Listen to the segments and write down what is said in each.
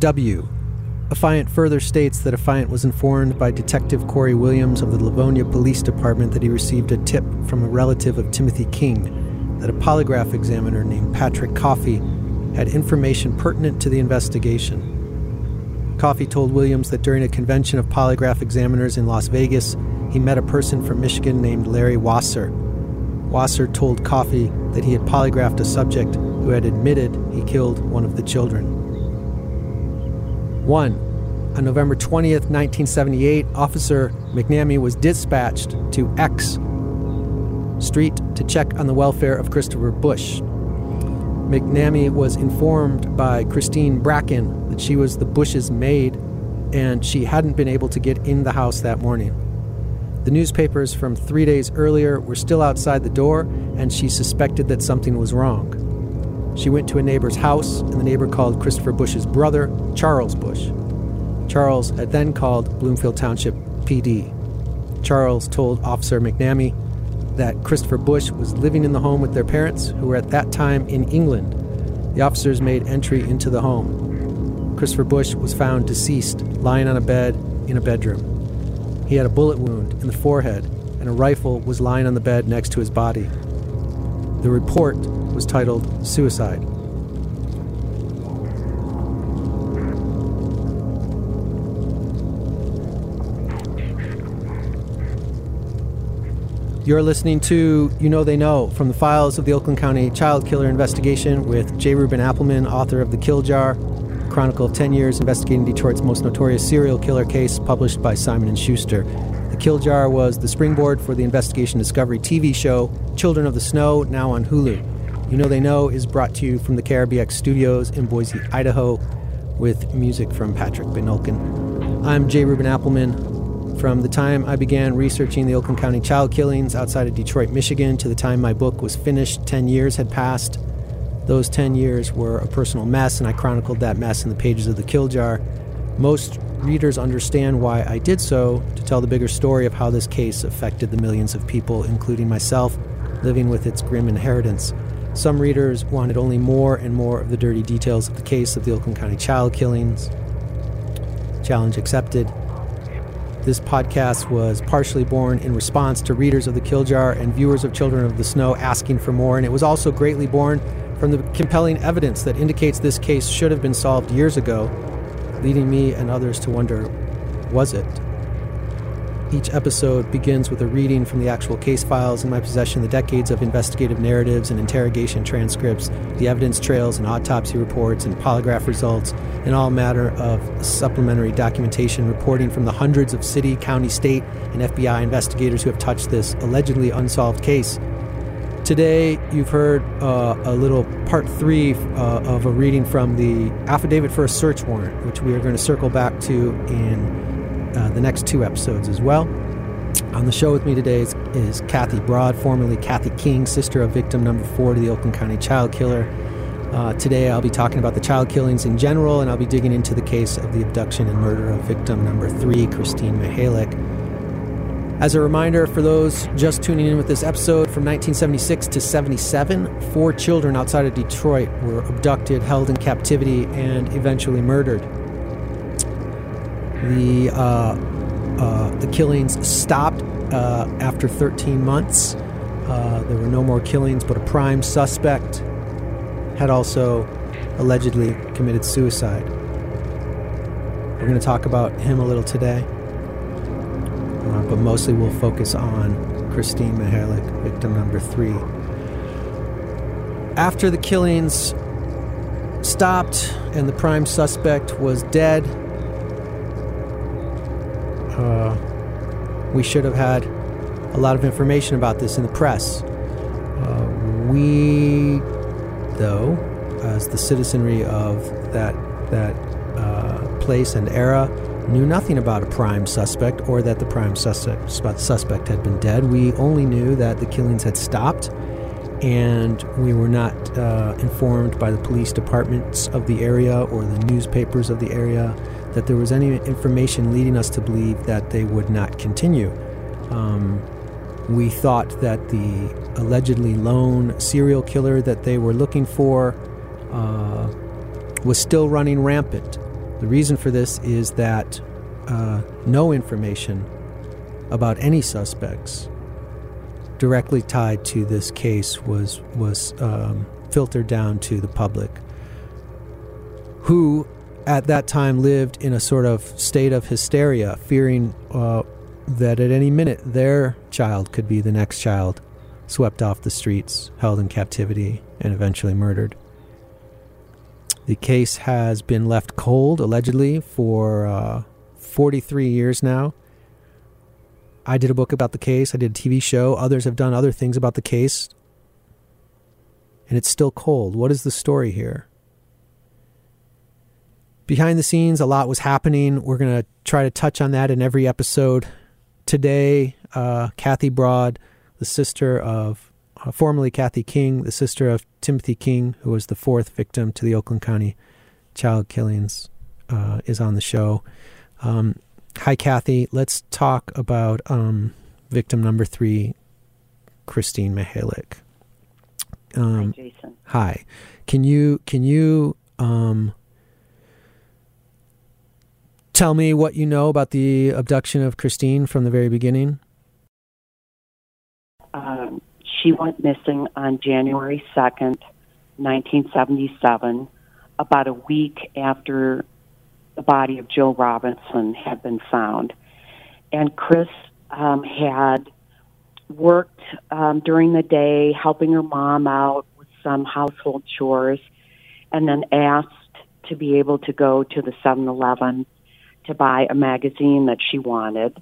W. Affiant further states that Affiant was informed by Detective Corey Williams of the Livonia Police Department that he received a tip from a relative of Timothy King that a polygraph examiner named Patrick Coffey had information pertinent to the investigation. Coffey told Williams that during a convention of polygraph examiners in Las Vegas, he met a person from Michigan named Larry Wasser. Wasser told Coffey that he had polygraphed a subject who had admitted he killed one of the children. 1. On November 20th, 1978, Officer McNamee was dispatched to X Street to check on the welfare of Christopher Bush. McNamee was informed by Christine Bracken that she was the Bush's maid and she hadn't been able to get in the house that morning. The newspapers from three days earlier were still outside the door, and she suspected that something was wrong. She went to a neighbor's house, and the neighbor called Christopher Bush's brother, Charles Bush. Charles had then called Bloomfield Township PD. Charles told Officer McNamee that Christopher Bush was living in the home with their parents, who were at that time in England. The officers made entry into the home. Christopher Bush was found deceased, lying on a bed in a bedroom. He had a bullet wound in the forehead, and a rifle was lying on the bed next to his body. The report was titled Suicide. You're listening to You Know They Know from the files of the Oakland County child killer investigation with J. Reuben Appleman, author of The Kill Jar, Chronicle of 10 Years Investigating Detroit's Most Notorious Serial Killer Case, published by Simon & Schuster. The Kill Jar was the springboard for the Investigation Discovery TV show Children of the Snow, now on Hulu. You Know They Know is brought to you from the KRBX studios in Boise, Idaho, with music from Patrick Benolkin. I'm J. Reuben Appleman. From the time I began researching the Oakland County child killings outside of Detroit, Michigan, to the time my book was finished, 10 years had passed. Those 10 years were a personal mess, and I chronicled that mess in the pages of The Kill Jar. Most readers understand why I did so to tell the bigger story of how this case affected the millions of people, including myself, living with its grim inheritance. Some readers wanted only more and more of the dirty details of the case of the Oakland County child killings. Challenge accepted. This podcast was partially born in response to readers of The Kill Jar and viewers of Children of the Snow asking for more, and it was also greatly born from the compelling evidence that indicates this case should have been solved years ago, leading me and others to wonder was it? Each episode begins with a reading from the actual case files in my possession, the decades of investigative narratives and interrogation transcripts, the evidence trails and autopsy reports and polygraph results, and all matter of supplementary documentation reporting from the hundreds of city, county, state, and FBI investigators who have touched this allegedly unsolved case. Today, you've heard uh, a little part three uh, of a reading from the affidavit for a search warrant, which we are going to circle back to in uh, the next two episodes as well. On the show with me today is, is Kathy Broad, formerly Kathy King, sister of victim number four to the Oakland County child killer. Uh, today I'll be talking about the child killings in general, and I'll be digging into the case of the abduction and murder of victim number three, Christine Mihelich. As a reminder for those just tuning in with this episode, from 1976 to 77, four children outside of Detroit were abducted, held in captivity, and eventually murdered. The uh, uh, the killings stopped uh, after 13 months. Uh, there were no more killings, but a prime suspect had also allegedly committed suicide. We're going to talk about him a little today, uh, but mostly we'll focus on Christine Mihelich, victim number three. After the killings stopped and the prime suspect was dead, we should have had a lot of information about this in the press. Uh, we, though, as the citizenry of that that uh, place and era, knew nothing about a prime suspect or that the prime suspect suspect had been dead. We only knew that the killings had stopped, and we were not uh, informed by the police departments of the area or the newspapers of the area that there was any information leading us to believe that they would not continue. Um, we thought that the allegedly lone serial killer that they were looking for uh, was still running rampant. The reason for this is that uh, no information about any suspects directly tied to this case was was um, filtered down to the public, who at that time lived in a sort of state of hysteria, fearing uh, that at any minute their child could be the next child swept off the streets, held in captivity, and eventually murdered. The case has been left cold, allegedly, for uh, 43 years now. I did a book about the case, I did a TV show, others have done other things about the case, and it's still cold. What is the story here? Behind the scenes, a lot was happening. We're going to try to touch on that in every episode. Today, uh, Kathy Broad, the sister of uh, formerly Kathy King, the sister of Timothy King, who was the fourth victim to the Oakland County child killings, uh, is on the show. Um, hi, Kathy. Let's talk about um, victim number three, Christine Mihelich. Um, hi, Jason. Hi. Can you can you um, tell me what you know about the abduction of Christine from the very beginning? Um, she went missing on January 2nd, 1977, about a week after the body of Jill Robinson had been found. And Chris um, had worked um, during the day helping her mom out with some household chores and then asked to be able to go to the 7 Eleven to buy a magazine that she wanted.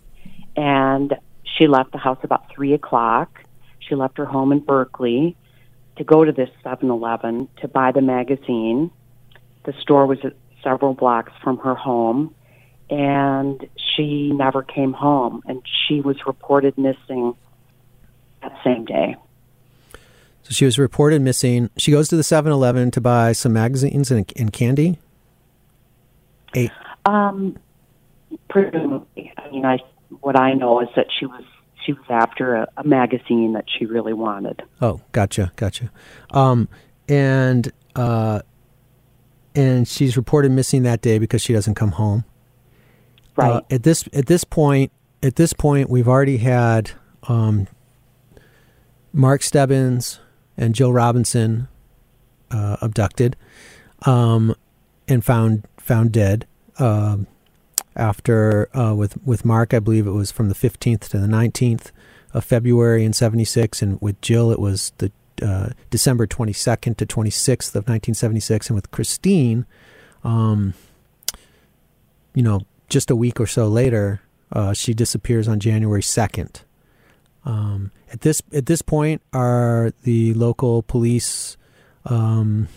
And she left the house about 3 o'clock she left her home in Berkley to go to this 7 Eleven to buy the magazine. The store was several blocks from her home, and she never came home, and she was reported missing that same day. So she was reported missing. She goes to the 7 Eleven to buy some magazines and, and candy? Eight. Um, presumably. I mean, I, what I know is that she was she was after a, a magazine that she really wanted. Oh, gotcha, gotcha. Um, and uh, and she's reported missing that day because she doesn't come home. Right. Uh, at this at this point, at this point, we've already had um, Mark Stebbins and Jill Robinson uh, abducted um, and found found dead. Um, after uh, with with Mark, I believe it was from the 15th to the 19th of February in '76, and with Jill, it was the uh, December 22nd to 26th of 1976, and with Christine, um, you know, just a week or so later, uh, she disappears on January 2nd. Um, at this at this point, are the local police um,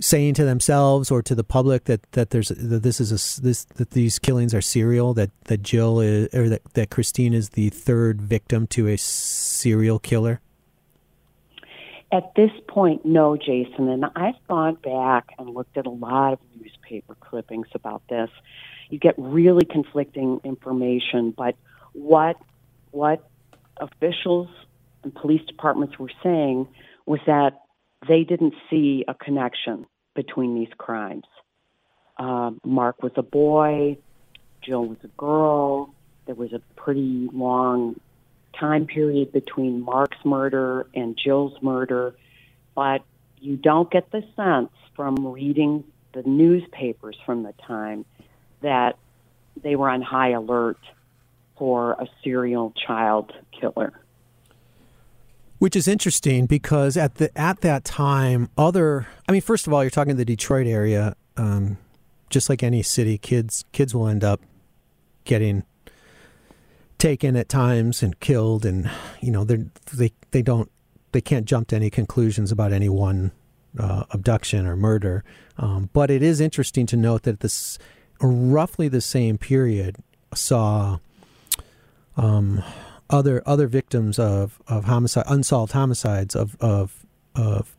saying to themselves or to the public that, that there's that this is a this that these killings are serial that that Jill is or that that Christine is the third victim to a serial killer? At this point, no, Jason. And I've gone back and looked at a lot of newspaper clippings about this. You get really conflicting information, but what what officials and police departments were saying was that they didn't see a connection between these crimes. Uh, Mark was a boy, Jill was a girl. There was a pretty long time period between Mark's murder and Jill's murder, but you don't get the sense from reading the newspapers from the time that they were on high alert for a serial child killer which is interesting because at the at that time, other I mean, first of all, you're talking the Detroit area. Um, just like any city, kids kids will end up getting taken at times and killed, and you know they they they don't they can't jump to any conclusions about any one uh, abduction or murder. Um, but it is interesting to note that this roughly the same period saw um, other other victims of, of homicide unsolved homicides of of of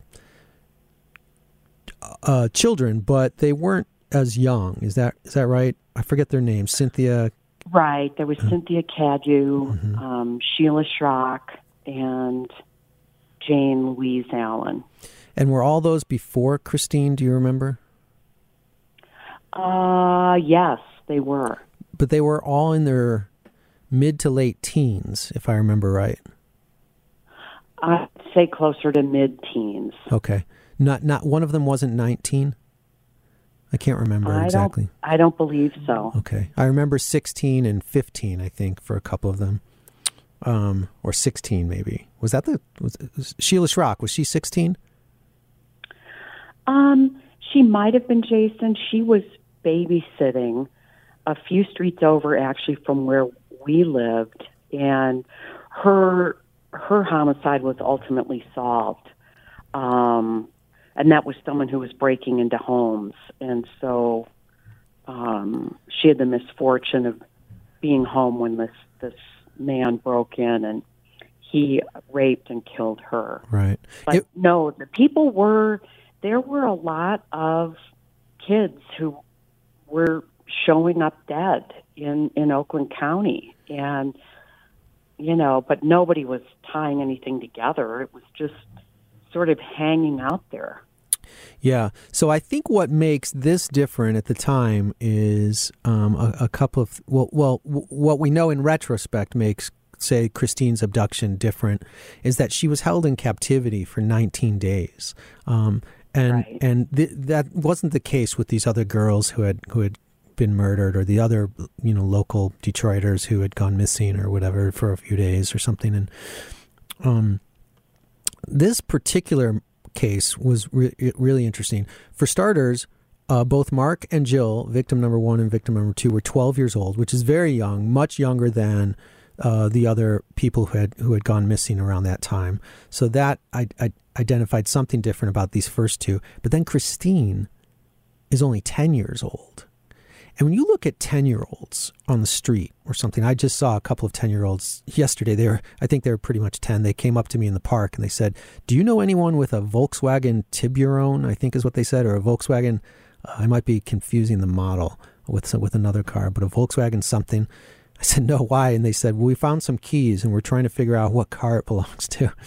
uh, children, but they weren't as young. Is that is that right? I forget their names. Cynthia. Right. There was Cynthia Cadieux, mm-hmm. um, Sheila Srock, and Jane Louise Allen. And were all those before Christine? Do you remember? Uh, yes, they were. But they were all in their mid to late teens, if I remember right. I'd say closer to mid teens. Okay. Not not one of them wasn't 19. I can't remember I exactly. Don't, I don't believe so. Okay. I remember 16 and 15, I think, for a couple of them. Um, or 16 maybe. Was that the was, was Sheila Srock, was she 16? Um, she might have been Jason. She was babysitting a few streets over actually from where we lived and her her homicide was ultimately solved. Um, and that was someone who was breaking into homes. And so um, she had the misfortune of being home when this this man broke in and he raped and killed her. Right. But it, no, the people were there were a lot of kids who were showing up dead in in Oakland County and you know, but nobody was tying anything together. It was just sort of hanging out there. Yeah. So I think what makes this different at the time is um, a, a, couple of well, well, w- what we know in retrospect makes say Christine's abduction different is that she was held in captivity for 19 days. Um, and right. and th- that wasn't the case with these other girls who had who had been murdered or the other you know local Detroiters who had gone missing or whatever for a few days or something and um this particular case was re- really interesting. For starters, uh, both Mark and Jill, victim number one and victim number two, were 12 years old, which is very young, much younger than uh, the other people who had who had gone missing around that time. So that I, I identified something different about these first two. But then Christine is only 10 years old. And when you look at 10 year olds on the street or something, I just saw a couple of 10 year olds yesterday. They were, I think they were pretty much 10. They came up to me in the park and they said, Do you know anyone with a Volkswagen Tiburon? I think is what they said, or a Volkswagen. Uh, I might be confusing the model with, with another car, but a Volkswagen something. I said, No, why? And they said, well, We found some keys and we're trying to figure out what car it belongs to.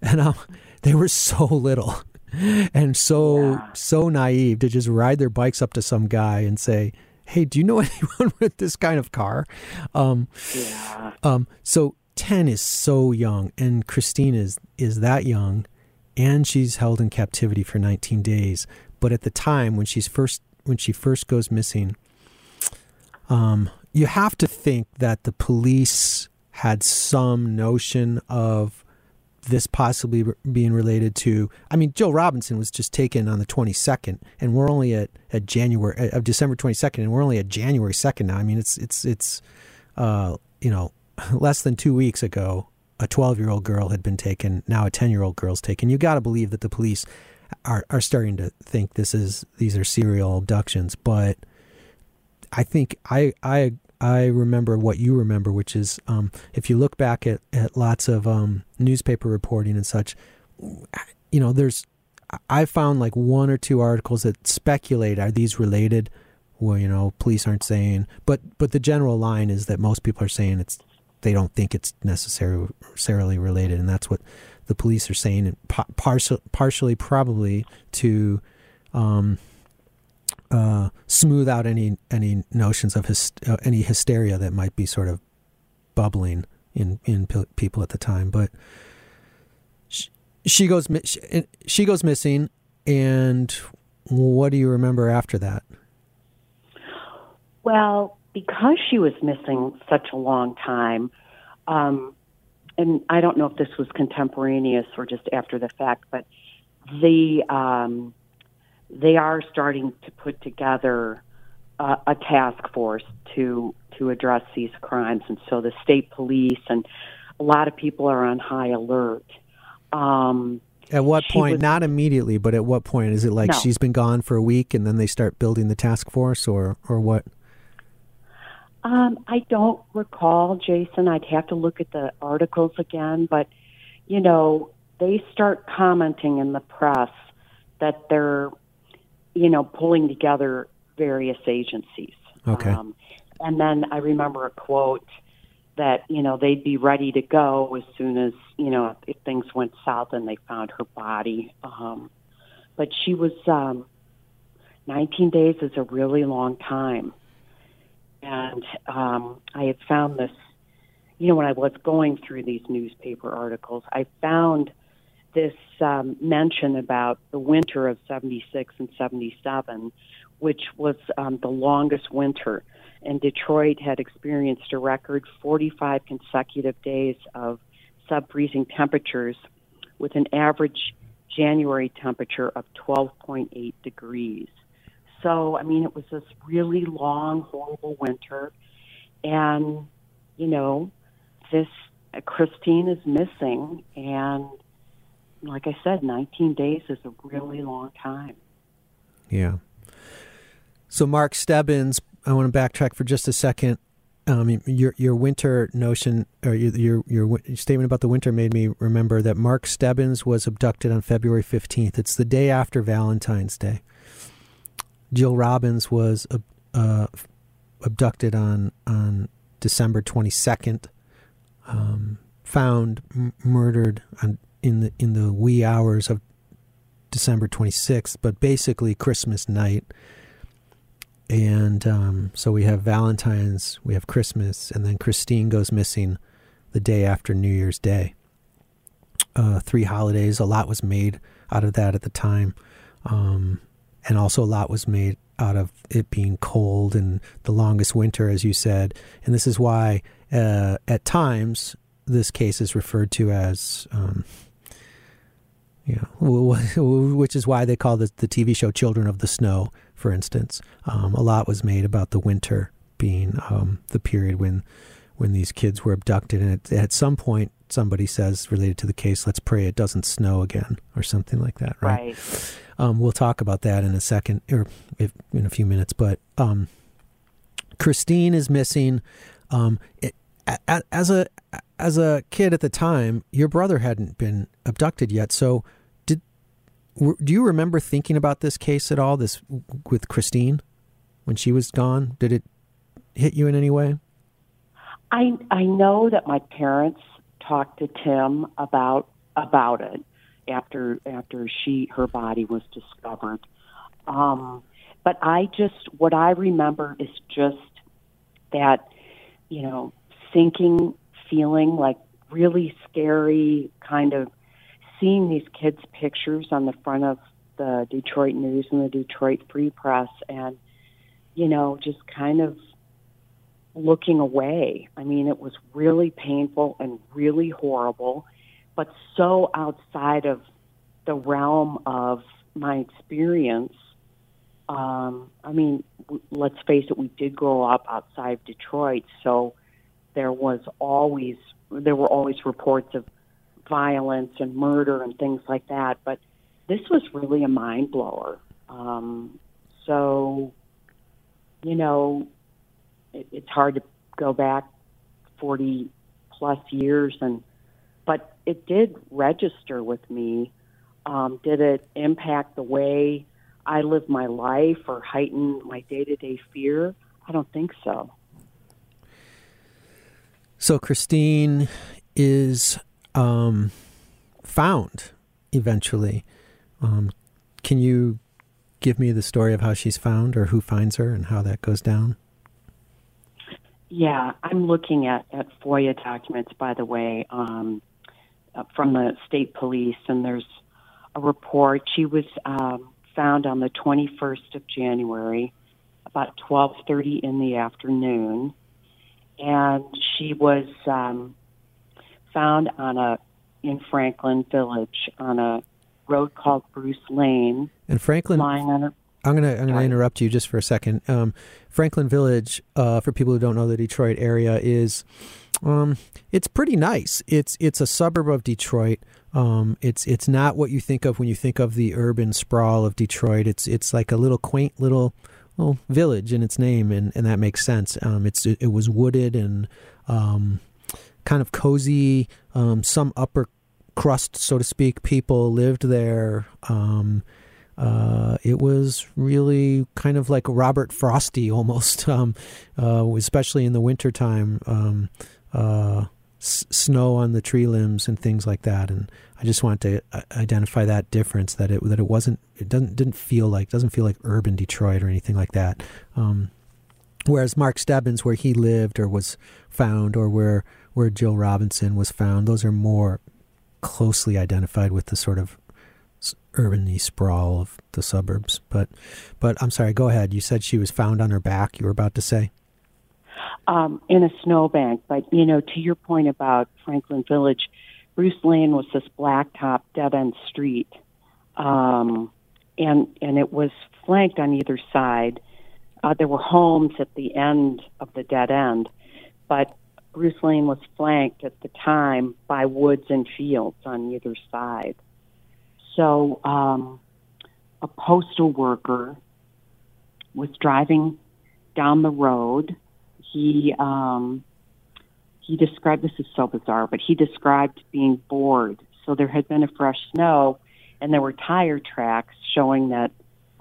And um, they were so little and so, yeah. so naive to just ride their bikes up to some guy and say, hey, do you know anyone with this kind of car? Um, yeah. Um, so 10 is so young, and Christine is, is that young, and she's held in captivity for 19 days. But at the time when she's first when she first goes missing, um, you have to think that the police had some notion of this possibly being related to i mean jill robinson was just taken on the 22nd and we're only at, at january of december 22nd and we're only at january 2nd now. I mean it's it's it's uh, you know less than two weeks ago a 12 year old girl had been taken now a 10 year old girl's taken. You got to believe that the police are, are starting to think this is these are serial abductions but i think i i I remember what you remember, which is um, if you look back at, at lots of um, newspaper reporting and such, you know, there's, I found like one or two articles that speculate are these related? Well, you know, police aren't saying, but but the general line is that most people are saying it's they don't think it's necessarily related, and that's what the police are saying, and partially partially probably to um, uh, smooth out any any notions of his, uh, any hysteria that might be sort of bubbling in in p- people at the time. But she, she goes she, she goes missing, and what do you remember after that? Well, because she was missing such a long time, um, and I don't know if this was contemporaneous or just after the fact, but the um, they are starting to put together uh, a task force to to address these crimes, and so the state police and a lot of people are on high alert. Um, At what point? was- Not immediately, but at what point is it like No. she's been gone for a week and then they start building the task force, or or what? Um, I don't recall, Jason. I'd have to look at the articles again, but you know, they start commenting in the press that they're, you know, pulling together various agencies. Okay. Um, and then I remember a quote that you know they'd be ready to go as soon as you know if things went south and they found her body. Um, but she was um, 19 days is a really long time and um, I had found this. You know, when I was going through these newspaper articles, I found this um, mention about the winter of '76 and '77, which was um, the longest winter, and Detroit had experienced a record 45 consecutive days of sub-freezing temperatures, with an average January temperature of 12.8 degrees. So, I mean, it was this really long, horrible winter. And, you know, this uh, Christine is missing. And like I said, 19 days is a really long time. Yeah. So Mark Stebbins, I want to backtrack for just a second. Um, your your winter notion or your, your your statement about the winter made me remember that Mark Stebbins was abducted on February fifteenth. It's the day after Valentine's Day. Jill Robbins was uh, abducted on on December twenty second. Um, found m- murdered on, in the in the wee hours of December 26th, but basically Christmas night. And um, so we have Valentine's, we have Christmas, and then Christine goes missing the day after New Year's Day. Uh, three holidays, a lot was made out of that at the time. Um, and also, a lot was made out of it being cold and the longest winter, as you said. And this is why, uh, at times, this case is referred to as um, yeah, which is why they call the, the TV show Children of the Snow, for instance. Um, a lot was made about the winter being um, the period when when these kids were abducted. And at, at some point, somebody says, related to the case, let's pray it doesn't snow again, or something like that, right? Um, we'll talk about that in a second, or if, in a few minutes. But um, Christine is missing. Um, it, as a as a kid at the time, your brother hadn't been abducted yet. So, do you remember thinking about this case at all? This with Christine when she was gone. Did it hit you in any way? I I know that my parents talked to Tim about about it after after she her body was discovered. Um, but I just what I remember is just that you know sinking feeling like really scary kind of seeing these kids pictures on the front of the Detroit News and the Detroit Free Press and you know just kind of looking away. I mean, it was really painful and really horrible, but so outside of the realm of my experience. Um, I mean, let's face it, we did grow up outside of Detroit, so there was always there were always reports of violence and murder and things like that. But this was really a mind blower. Um, so, you know, it, it's hard to go back 40 plus years and but it did register with me um, did it impact the way i live my life or heighten my day-to-day fear i don't think so So Christine is um, found eventually. Um, can you give me the story of how she's found, or who finds her, and how that goes down? Yeah, I'm looking at, at FOIA documents, by the way, um, uh, from the state police, and there's a report. She was um, found on the 21st of January, about 12:30 in the afternoon, and she was um, found on a in Franklin Village on a road called Bruce Lane, And Franklin, lying on her. I'm gonna I'm gonna interrupt you just for a second. Um, Franklin Village, uh, for people who don't know the Detroit area, is um, it's pretty nice. It's it's a suburb of Detroit. Um, it's it's not what you think of when you think of the urban sprawl of Detroit. It's it's like a little quaint little little village in its name, and, and that makes sense. Um, it's it, it was wooded and um, kind of cozy. Um, some upper crust, so to speak, people lived there. Um, uh, it was really kind of like Robert Frosty almost, um, uh, especially in the wintertime. Um, uh, s- snow on the tree limbs and things like that. And I just wanted to uh, identify that difference that it that it wasn't it doesn't didn't feel like doesn't feel like urban Detroit or anything like that. Um, whereas Mark Stebbins, where he lived or was found, or where where Jill Robinson was found, those are more closely identified with the sort of urban sprawl of the suburbs. But but I'm sorry. Go ahead. You said she was found on her back. You were about to say um, in a snowbank. But you know, to your point about Franklin Village, Bruce Lane was this blacktop dead end street, um, and and it was flanked on either side. Uh, there were homes at the end of the dead end, but Bruce Lane was flanked at the time by woods and fields on either side. So um, a postal worker was driving down the road he um, he described this is so bizarre, but he described being bored. So there had been a fresh snow, and there were tire tracks showing that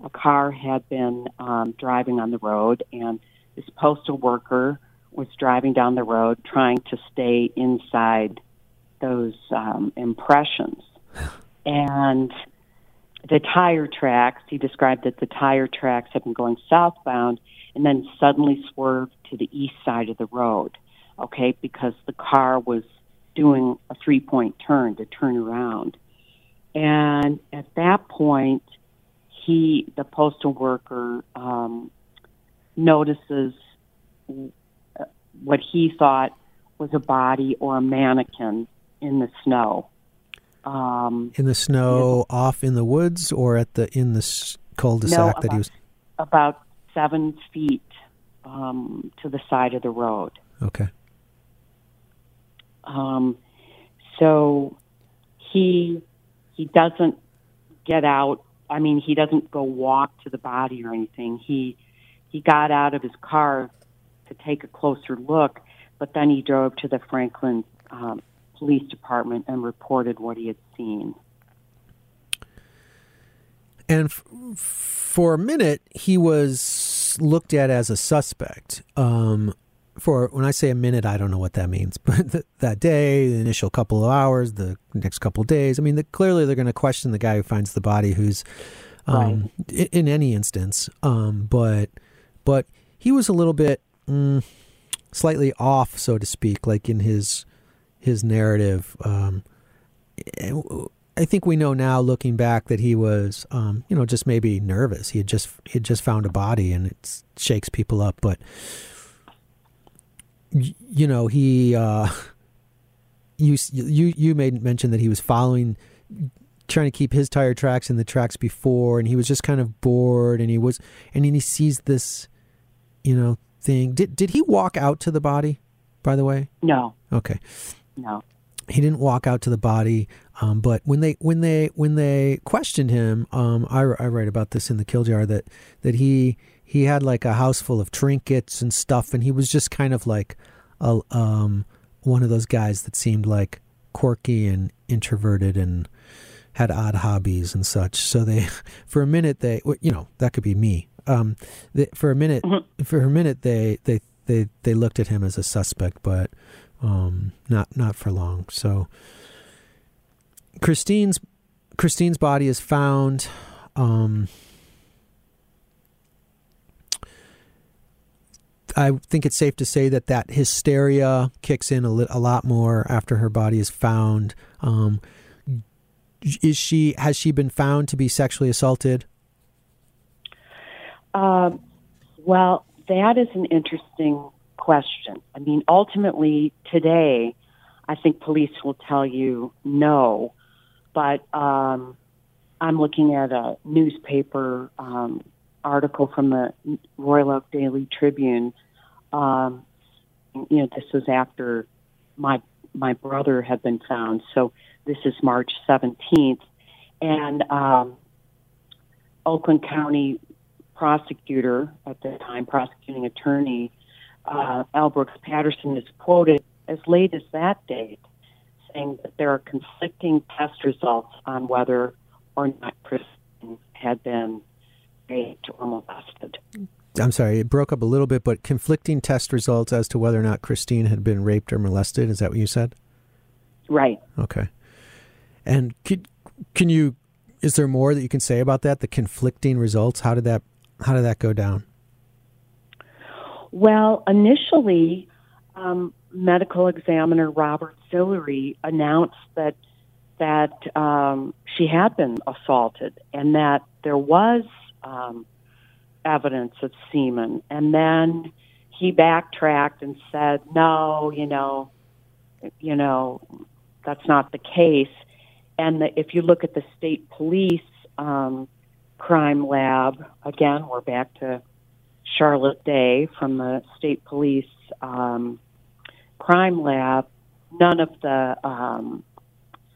a car had been um, driving on the road, and this postal worker was driving down the road trying to stay inside those um, impressions. And the tire tracks, he described that the tire tracks had been going southbound and then suddenly swerved to the east side of the road, okay, because the car was doing a three point turn to turn around. And at that point, he, the postal worker, um, notices what he thought was a body or a mannequin in the snow. Um, in the snow, yeah. off in the woods, or at the in the cul-de-sac no, that he was about seven feet um, to the side of the road. Okay. Um, so he he doesn't get out. I mean, he doesn't go walk to the body or anything. He he got out of his car to take a closer look, but then he drove to the Franklin um, Police Department and reported what he had seen. And f- for a minute, he was looked at as a suspect. Um, for when I say a minute, I don't know what that means, but th- that day, the initial couple of hours, the next couple of days, I mean, the, clearly they're going to question the guy who finds the body, who's um, right. in, in, any instance. Um, but but he was a little bit mm, slightly off, so to speak, like in his his narrative. Um, I think we know now, looking back, that he was, um, you know, just maybe nervous. He had just he had just found a body, and it shakes people up. But you know, he uh, you you you made mention that he was following, trying to keep his tire tracks in the tracks before, and he was just kind of bored, and he was, and then he sees this, you know, thing. Did did he walk out to the body? By the way, no. Okay. No he didn't walk out to the body. Um, but when they when they when they questioned him, um, I, I write about this in the kill jar that that he he had like a house full of trinkets and stuff, and he was just kind of like a, um, one of those guys that seemed like quirky and introverted and had odd hobbies and such. So they, for a minute, they you know that could be me. Um, they, for a minute, mm-hmm. for a minute, they they they they looked at him as a suspect, but um, not not for long. So Christine's Christine's body is found. Um, I think it's safe to say that that hysteria kicks in a, li- a lot more after her body is found. Um, is she has she been found to be sexually assaulted? Um, well, that is an interesting question. I mean, ultimately, today, I think police will tell you no, but um, I'm looking at a newspaper um, article from the Royal Oak Daily Tribune. Um, you know, this was after my my brother had been found. So this is March 17th, and um, Oakland County prosecutor at the time, prosecuting attorney uh, L. Brooks Patterson, is quoted as late as that date, saying that there are conflicting test results on whether or not Christine had been raped or molested. I'm sorry, it broke up a little bit, but conflicting test results as to whether or not Christine had been raped or molested. Is that what you said? Right. Okay. And could, can you? Is there more that you can say about that? The conflicting results. How did that? How did that go down? Well, initially, um, medical examiner Robert Sillery announced that that um, she had been assaulted and that there was um, evidence of semen, and then he backtracked and said, "No, you know, you know, that's not the case." And the, if you look at the state police um, crime lab, again, we're back to Charlotte Day from the state police um, crime lab. None of the um,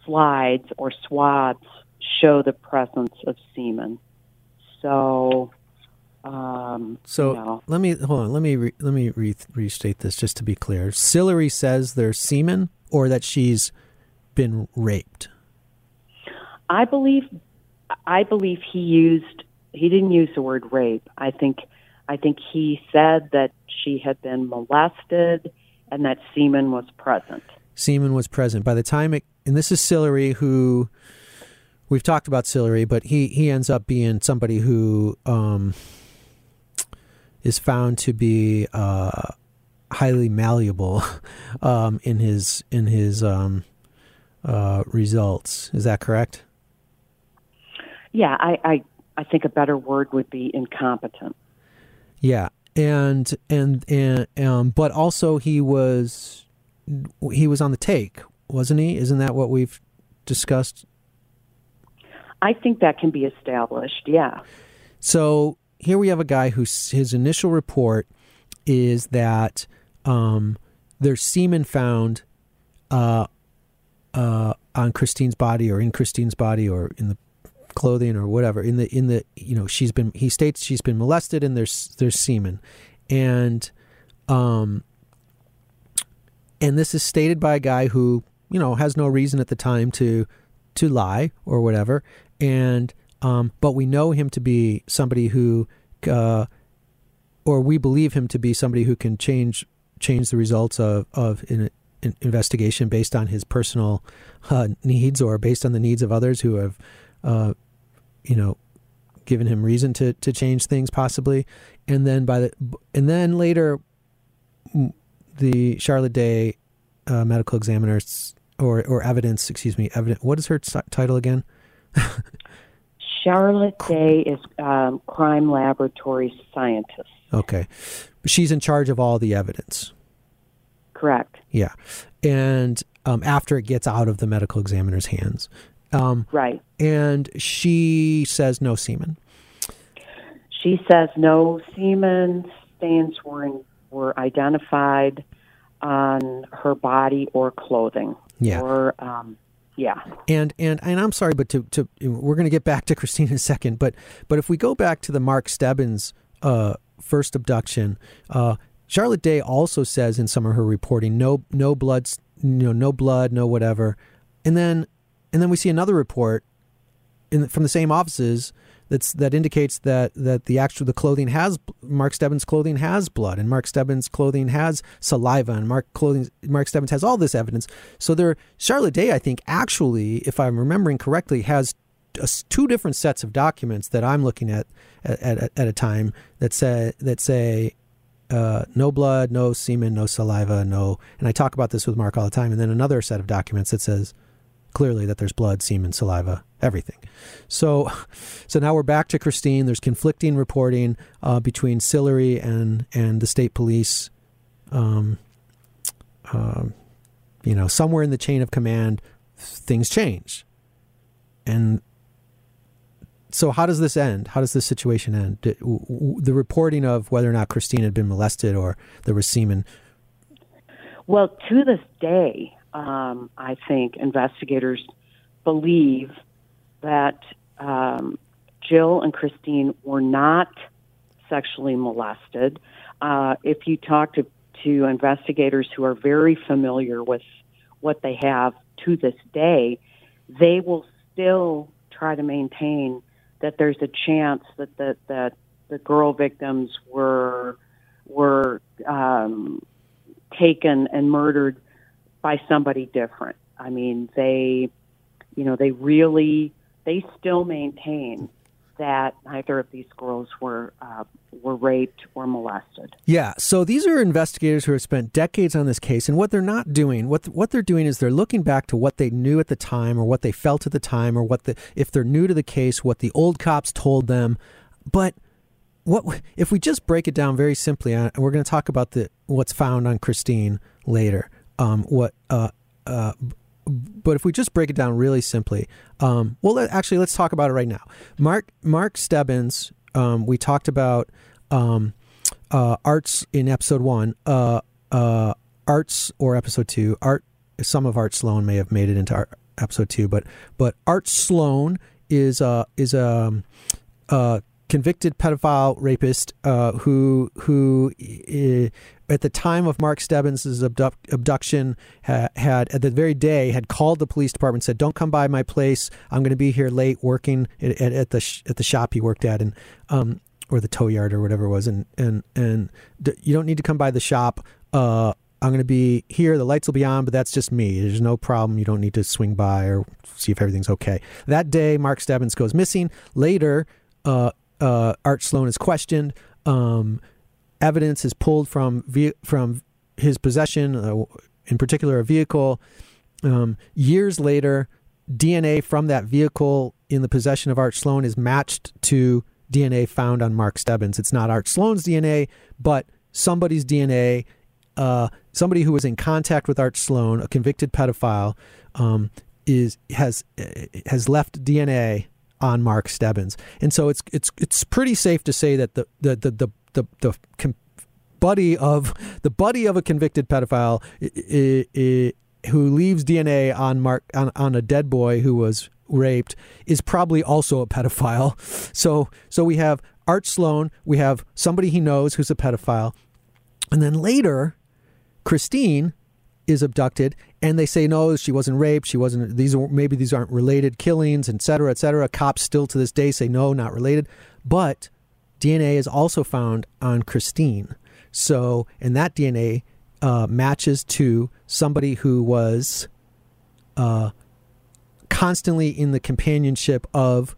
slides or swabs show the presence of semen. So, um, So know, let me hold on. Let me re, let me re, restate this just to be clear. Sillery says there's semen, or that she's been raped. I believe, I believe he used. He didn't use the word rape. I think, I think he said that she had been molested and that semen was present. Semen was present by the time it, and this is Sillery who we've talked about Sillery, but he he ends up being somebody who um, is found to be uh, highly malleable um, in his in his um, uh, results. Is that correct? Yeah, I, I, I think a better word would be incompetent. Yeah, and and and um, but also he was he was on the take, wasn't he? Isn't that what we've discussed? I think that can be established. Yeah. So here we have a guy whose his initial report is that um, there's semen found uh, uh, on Christine's body or in Christine's body or in the clothing or whatever. In the in the you know she's been he states she's been molested and there's there's semen. And um and this is stated by a guy who you know has no reason at the time to to lie or whatever. And um but we know him to be somebody who uh or we believe him to be somebody who can change change the results of of an, an investigation based on his personal uh, needs or based on the needs of others who have uh, you know, given him reason to to change things possibly, and then by the and then later, the Charlotte Day uh, medical examiners or or evidence, excuse me, evidence. What is her t- title again? Charlotte Day is um, crime laboratory scientist. Okay, she's in charge of all the evidence. Correct. Yeah, and um, after it gets out of the medical examiner's hands, um, Right. and she says no semen. She says no semen stains were in, were identified on her body or clothing. Yeah. Or um, yeah. And and and I'm sorry, but to to we're going to get back to Christine in a second. But but if we go back to the Mark Stebbins uh, first abduction, uh, Charlotte Day also says in some of her reporting, no no blood, you know, no blood, no whatever. And then and then we see another report in, from the same offices that's that indicates that that the actual the clothing has Mark Stebbins' clothing has blood and Mark Stebbins' clothing has saliva and Mark clothing Mark Stebbins has all this evidence. So there, Charlotte Day, I think, actually, if I'm remembering correctly, has two different sets of documents that I'm looking at at, at, at a time that say that say uh, no blood, no semen, no saliva, no. And I talk about this with Mark all the time. And then another set of documents that says clearly that there's blood, semen, saliva, everything. So, so now we're back to Christine. There's conflicting reporting uh, between Sillery and and the state police. Um, um, you know, somewhere in the chain of command, things change, and so how does this end? How does this situation end? The reporting of whether or not Christine had been molested or there was semen. Well, to this day, um, I think investigators believe that um, Jill and Christine were not sexually molested. Uh, if you talk to, to investigators who are very familiar with what they have to this day, they will still try to maintain that there's a chance that the, that the girl victims were were um, taken and murdered by somebody different. I mean, they, you know, they really they still maintain that neither of these girls were uh, were raped or molested. Yeah, so these are investigators who have spent decades on this case, and what they're not doing, what what they're doing is they're looking back to what they knew at the time, or what they felt at the time, or what the if they're new to the case, what the old cops told them. But what if we just break it down very simply? And uh, we're going to talk about the what's found on Christine later. Um, what uh, uh, but if we just break it down really simply, um, well, actually, let's talk about it right now. Mark Mark Stebbins, um, we talked about um, uh, arts in episode one, uh, uh, arts or episode two. Art, some of Art Sloan may have made it into episode two, but but Art Sloan is uh, is a um, uh, convicted pedophile rapist uh, who who uh, at the time of Mark Stebbins' abduct, abduction ha, had at the very day had called the police department said don't come by my place I'm going to be here late working at, at, at the sh- at the shop he worked at and um, or the tow yard or whatever it was and and and d- you don't need to come by the shop uh, I'm going to be here. The lights will be on, but that's just me. There's no problem. You don't need to swing by or see if everything's okay. That day, Mark Stebbins goes missing. Later, uh, uh, Art Sloan is questioned. Um, evidence is pulled from ve- from his possession, uh, in particular a vehicle. Um, years later, DNA from that vehicle in the possession of Art Sloan is matched to DNA found on Mark Stebbins. It's not Art Sloan's DNA, but somebody's DNA. Uh, somebody who was in contact with Art Sloan, a convicted pedophile, um, is has has left DNA on Mark Stebbins, and so it's it's it's pretty safe to say that the the the the the, the com- buddy of the buddy of a convicted pedophile I, I, who leaves DNA on Mark on, on a dead boy who was raped is probably also a pedophile. So so we have Art Sloan, we have somebody he knows who's a pedophile, and then later, Christine is abducted and they say no she wasn't raped. She wasn't these are maybe these aren't related killings etc cetera, etc cetera. cops still to this day say no not related. But dna is also found on christine. So and that dna uh, matches to somebody who was uh, constantly in the companionship of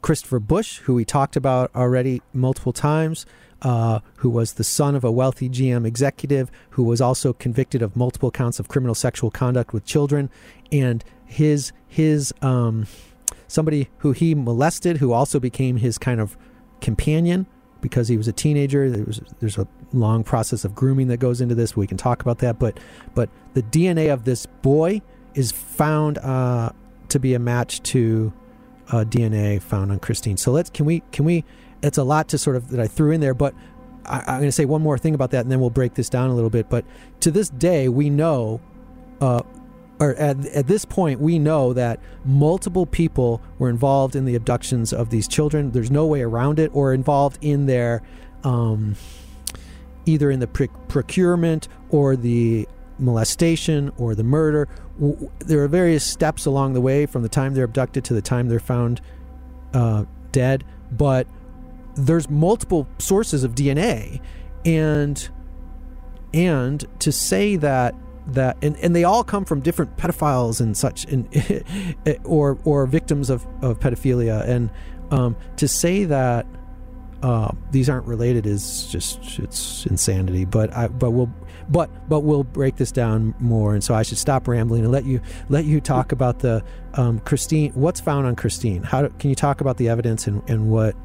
christopher bush who we talked about already multiple times uh, who was the son of a wealthy GM executive who was also convicted of multiple counts of criminal sexual conduct with children, and his his um, somebody who he molested, who also became his kind of companion because he was a teenager. There was, there's a long process of grooming that goes into this. We can talk about that, but but the DNA of this boy is found uh, to be a match to uh, DNA found on Christine. So let's can we can we it's a lot to sort of that I threw in there, but I, am going to say one more thing about that, and then we'll break this down a little bit. But to this day, we know, uh, or at, at this point, we know that multiple people were involved in the abductions of these children. There's no way around it, or involved in their, um, either in the procurement or the molestation or the murder. There are various steps along the way from the time they're abducted to the time they're found uh, dead, but there's multiple sources of DNA, and and to say that that and, and they all come from different pedophiles and such and or or victims of, of pedophilia and um, to say that uh, these aren't related is just it's insanity but I but we'll but but we'll break this down more and so I should stop rambling and let you let you talk about the um, Christine what's found on Christine? How can you talk about the evidence and, and what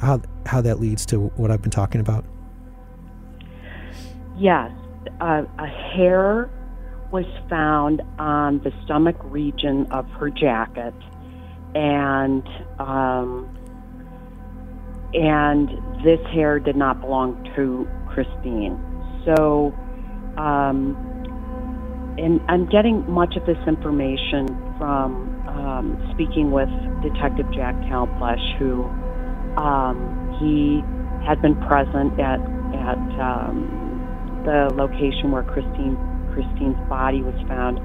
how how that leads to what I've been talking about? Yes, uh, a hair was found on the stomach region of her jacket, and um, and this hair did not belong to Christine. So, um, and I'm getting much of this information from um, speaking with Detective Jack Talflesh, who um, he had been present at at um, the location where Christine Christine's body was found,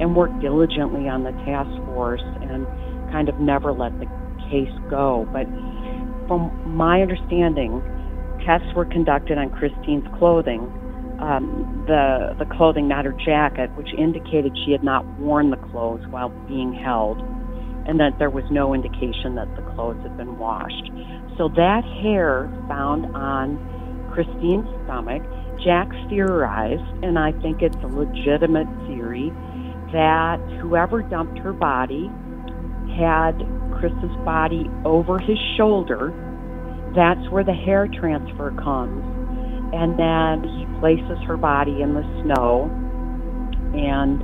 and worked diligently on the task force and kind of never let the case go. But from my understanding, tests were conducted on Christine's clothing, um, the the clothing, not her jacket, which indicated she had not worn the clothes while being held, and that there was no indication that the clothes had been washed. So that hair found on Christine's stomach, Jack theorized, and I think it's a legitimate theory, that whoever dumped her body had Chris's body over his shoulder. That's where the hair transfer comes. And then he places her body in the snow. And,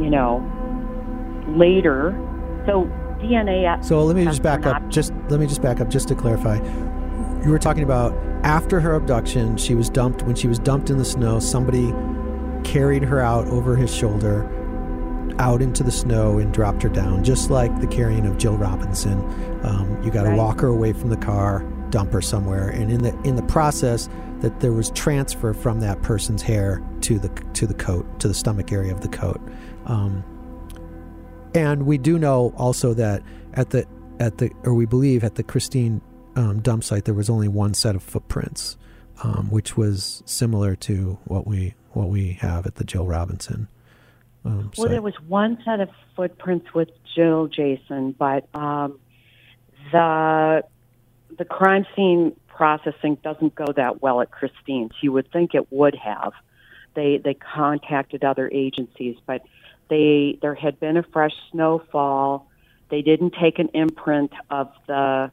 you know, later, so DNA. So let me just back up. not- Just let me just back up just to clarify. You were talking about after her abduction, she was dumped. When she was dumped in the snow, somebody carried her out over his shoulder, out into the snow, and dropped her down, just like the carrying of Jill Robinson. Um, you got to Right. walk her away from the car, dump her somewhere, and in the in the process, that there was transfer from that person's hair to the to the coat, to the stomach area of the coat. Um, and we do know also that at the at the or we believe at the Christine um, dump site there was only one set of footprints, um, which was similar to what we what we have at the Jill Robinson. Um, Well, site. there was one set of footprints with Jill Jason, but um, the the crime scene processing doesn't go that well at Christine's. You would think it would have. They they contacted other agencies, but they there had been a fresh snowfall. They didn't take an imprint of the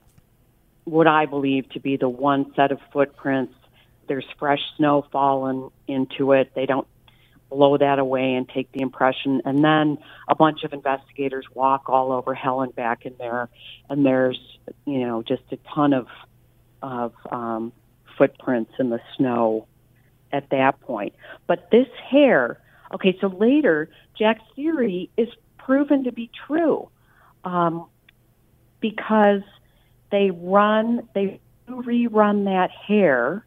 what I believe to be the one set of footprints. There's fresh snow fallen into it. They don't blow that away and take the impression. And then a bunch of investigators walk all over Helen back in there, and there's you know just a ton of of um, footprints in the snow at that point. But this hair, okay, so later Jack's theory is proven to be true um, because they run they rerun that hair,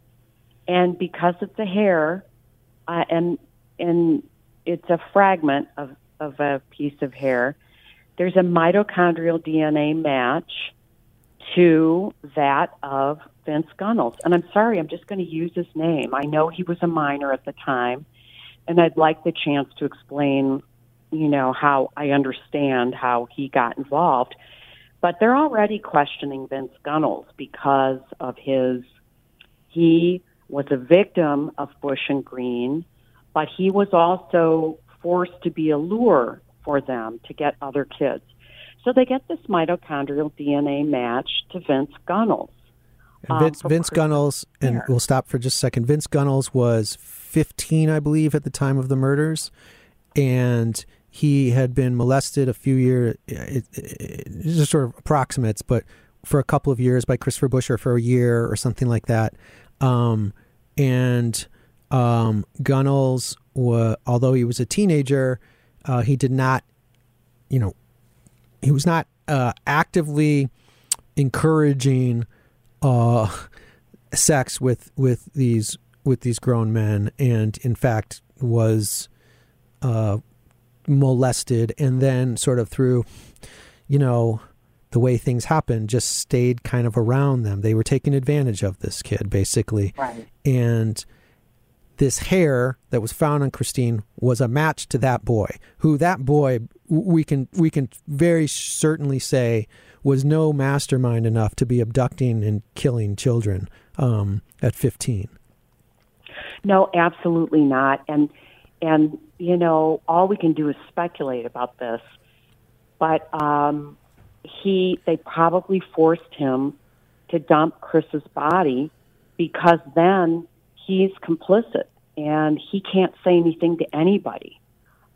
and because it's a hair, uh, and and it's a fragment of, of a piece of hair. There's a mitochondrial DNA match to that of Vince Gunnels. And I'm sorry, I'm just going to use his name. I know he was a minor at the time, and I'd like the chance to explain, you know, how I understand how he got involved. But they're already questioning Vince Gunnels because of his, he was a victim of Bush and Green but he was also forced to be a lure for them to get other kids. So they get this mitochondrial DNA match to Vince Gunnels. And um, Vince, Vince Gunnels, and Fair. we'll stop for just a second. Vince Gunnels was 15, I believe, at the time of the murders, and he had been molested a few years. It, it, it just sort of approximates, but for a couple of years by Christopher Busher for a year or something like that. Um, and um, Gunnels, wa although he was a teenager, uh, he did not, you know, he was not uh, actively encouraging uh, sex with with these with these grown men, and in fact was uh, molested, and then sort of through, you know, the way things happened, just stayed kind of around them. They were taking advantage of this kid, basically, Right. and this hair that was found on Christine was a match to that boy. Who that boy we can we can very certainly say was no mastermind enough to be abducting and killing children um, at 15. No, absolutely not. And and you know, all we can do is speculate about this. But um, he, they probably forced him to dump Chris's body because then he's complicit and he can't say anything to anybody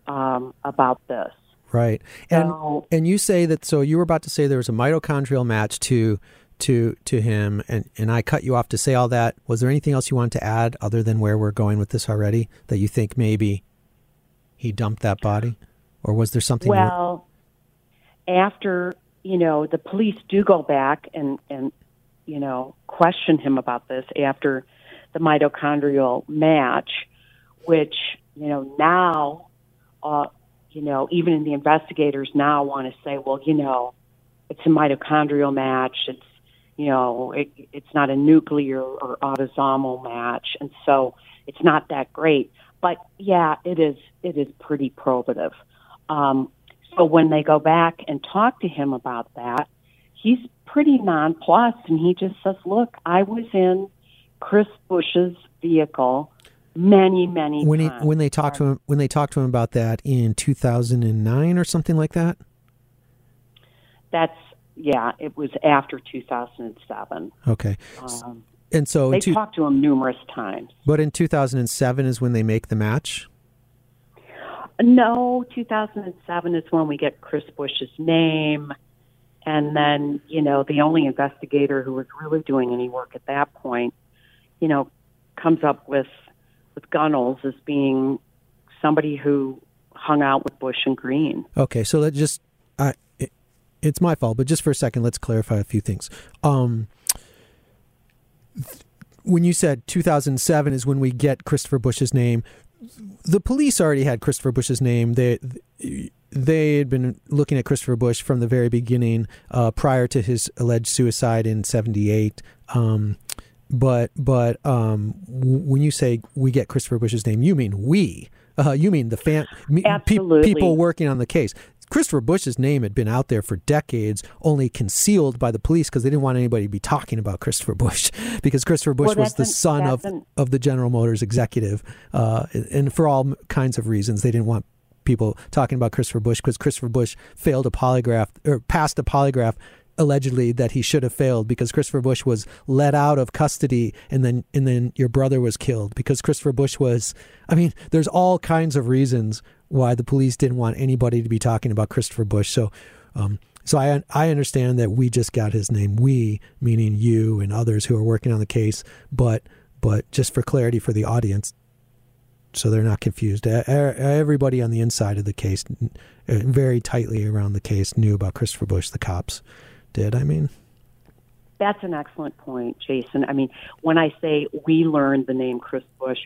um, about this. Right. And So- and you say that. So you were about to say there was a mitochondrial match to to to him, and and I cut you off to say all that. Was there anything else you wanted to add other than where we're going with this already? That you think maybe he dumped that body, or was there something? more- Well, after you know, the police do go back and and you know question him about this after the mitochondrial match, which you know now, uh, you know, even the investigators now want to say, well, you know, it's a mitochondrial match. It's you know, it, it's not a nuclear or autosomal match, and so it's not that great. But yeah, it is. It is pretty probative. Um, so when they go back and talk to him about that, he's pretty nonplussed, and he just says, "Look, I was in Chris Bush's vehicle many, many when he times." when they talked to him when they talked to him about that in 2009 or something like that. That's yeah, it was after 2007. Okay, Um, and so they two, talked to him numerous times. but in 2007 is when they make the match. No, 2007 is when we get Chris Bush's name. And then, you know, the only investigator who was really doing any work at that point, you know, comes up with with Gunnels as being somebody who hung out with Bush and Green. Okay, so let's just I it, it's my fault, but just for a second, let's clarify a few things. Um, th- when you said 2007 is when we get Christopher Bush's name, the police already had Christopher Bush's name. They they had been looking at Christopher Bush from the very beginning, uh, prior to his alleged suicide in '78. Um, but but um, w- when you say we get Christopher Bush's name, you mean we. Uh, you mean the fan, me, pe- people working on the case. Christopher Bush's name had been out there for decades, only concealed by the police because they didn't want anybody to be talking about Christopher Bush because Christopher Bush Well, was the an- son of an- of the General Motors executive, uh, and for all kinds of reasons, they didn't want people talking about Christopher Bush because Christopher Bush failed a polygraph or passed a polygraph allegedly that he should have failed because Christopher Bush was let out of custody and then and then your brother was killed because Christopher Bush was I mean there's all kinds of reasons why the police didn't want anybody to be talking about Christopher Bush so um so I I understand that we just got his name we meaning you and others who are working on the case but but just for clarity for the audience so they're not confused. Everybody on the inside of the case, very tightly around the case, knew about Christopher Bush. The cops did. I mean, That's an excellent point, Jason. I mean, when I say we learned the name Chris Bush,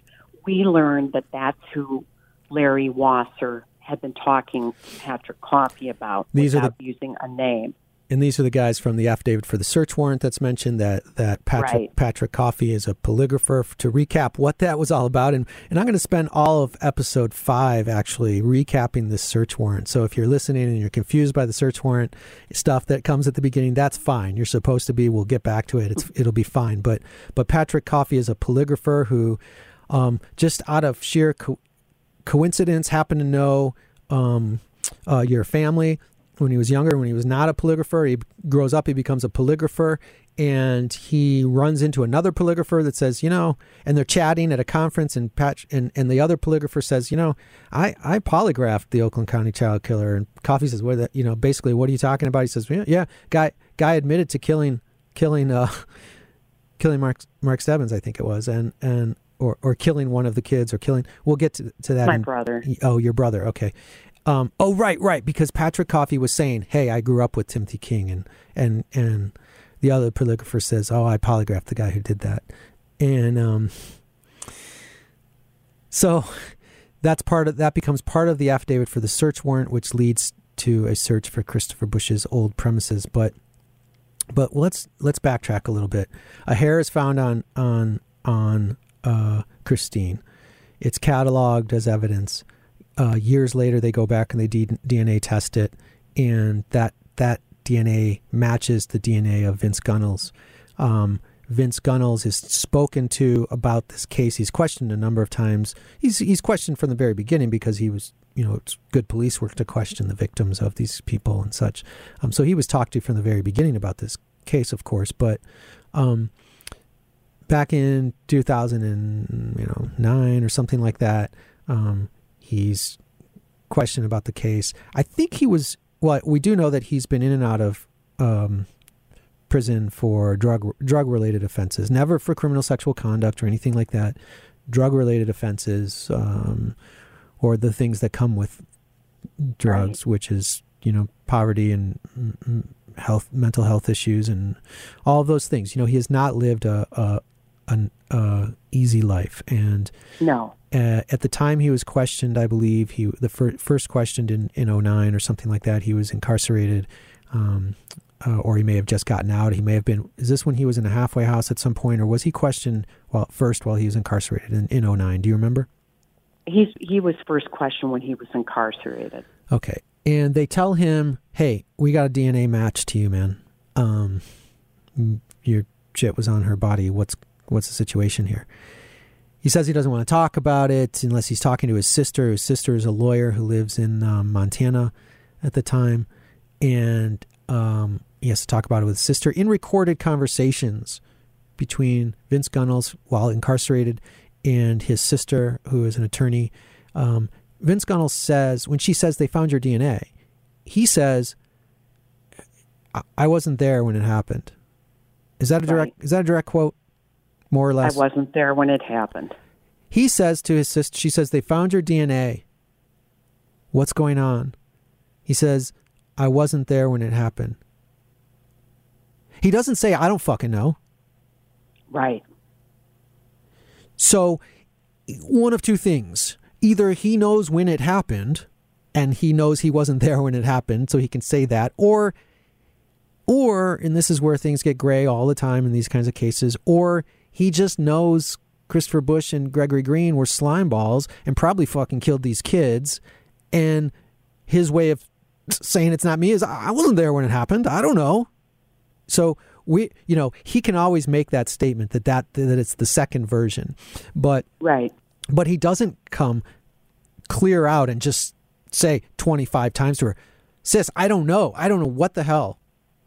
we learned that that's who Larry Wasser had been talking to Patrick Coffey about These are the- using a name. And these are the guys from the affidavit for the search warrant that's mentioned. That that Patrick Right. Patrick Coffey is a polygrapher. To recap what that was all about, and and I'm going to spend all of episode five actually recapping this search warrant. So if you're listening and you're confused by the search warrant stuff that comes at the beginning, that's fine. You're supposed to be. We'll get back to it. It's it'll be fine. But but Patrick Coffey is a polygrapher who, um, just out of sheer co- coincidence, happened to know um, uh, your family when he was younger. When he was not a polygrapher, he grows up, he becomes a polygrapher, and he runs into another polygrapher that says, you know, and they're chatting at a conference, and Patch and, and the other polygrapher says, you know, I I polygraphed the Oakland County child killer, and Coffey says, what, the, you know, basically, what are you talking about? He says, yeah, yeah guy guy admitted to killing killing uh killing Mark Mark Stebbins, I think it was, and and or or killing one of the kids, or killing. We'll get to, to that. My in- brother. Oh, your brother. Okay. Um, oh, right, right. Because Patrick Coffey was saying, "Hey, I grew up with Timothy King," and and and the other polygrapher says, "Oh, I polygraphed the guy who did that," and um, so that's part of that becomes part of the affidavit for the search warrant, which leads to a search for Christopher Bush's old premises. But but let's let's backtrack a little bit. A hair is found on on on uh, Christine. It's cataloged as evidence. Uh, years later, they go back and they D- DNA test it, and that that DNA matches the DNA of Vince Gunnels. Um, Vince Gunnels is spoken to about this case. He's questioned a number of times. He's he's questioned from the very beginning because he was, you know, it's good police work to question the victims of these people and such. Um, so he was talked to from the very beginning about this case, of course. But um, back in 2009 you know or something like that, um, he's question about the case. I think he was. Well, we do know that he's been in and out of um, prison for drug drug related offenses, never for criminal sexual conduct or anything like that. Drug related offenses, um, or the things that come with drugs, Right. which is you know poverty and mm, mm, health, mental health issues, and all those things. You know, he has not lived a, a an uh, easy life, and No. Uh, at the time he was questioned, I believe he the fir- first questioned in in 09 or something like that. He was incarcerated, um, uh, or he may have just gotten out. He may have been. Is this when he was in a halfway house at some point, or was he questioned well first while he was incarcerated in in 09? Do you remember? He's he was first questioned when he was incarcerated. Okay, and they tell him, "Hey, we got a DNA match to you, man. Um, your shit was on her body. What's what's the situation here?" He says he doesn't want to talk about it unless he's talking to his sister. His sister is a lawyer who lives in um, Montana at the time, and um, he has to talk about it with his sister in recorded conversations between Vince Gunnels while incarcerated and his sister, who is an attorney. Um, Vince Gunnels says when she says they found your DNA, he says, "I- "I wasn't there when it happened." Is that a direct? Right. Is that a direct quote? More or less? I wasn't there when it happened. He says to his sister, she says, they found your DNA. What's going on? He says, I wasn't there when it happened. He doesn't say, I don't fucking know. Right. So, one of two things. Either he knows when it happened and he knows he wasn't there when it happened, so he can say that, or or and this is where things get gray all the time in these kinds of cases, or he just knows Christopher Bush and Gregory Green were slime balls and probably fucking killed these kids and his way of saying it's not me is I wasn't there when it happened. I don't know. So we, you know, he can always make that statement that that that it's the second version, but Right. but he doesn't come clear out and just say 25 times to her, sis, I don't know. I don't know what the hell.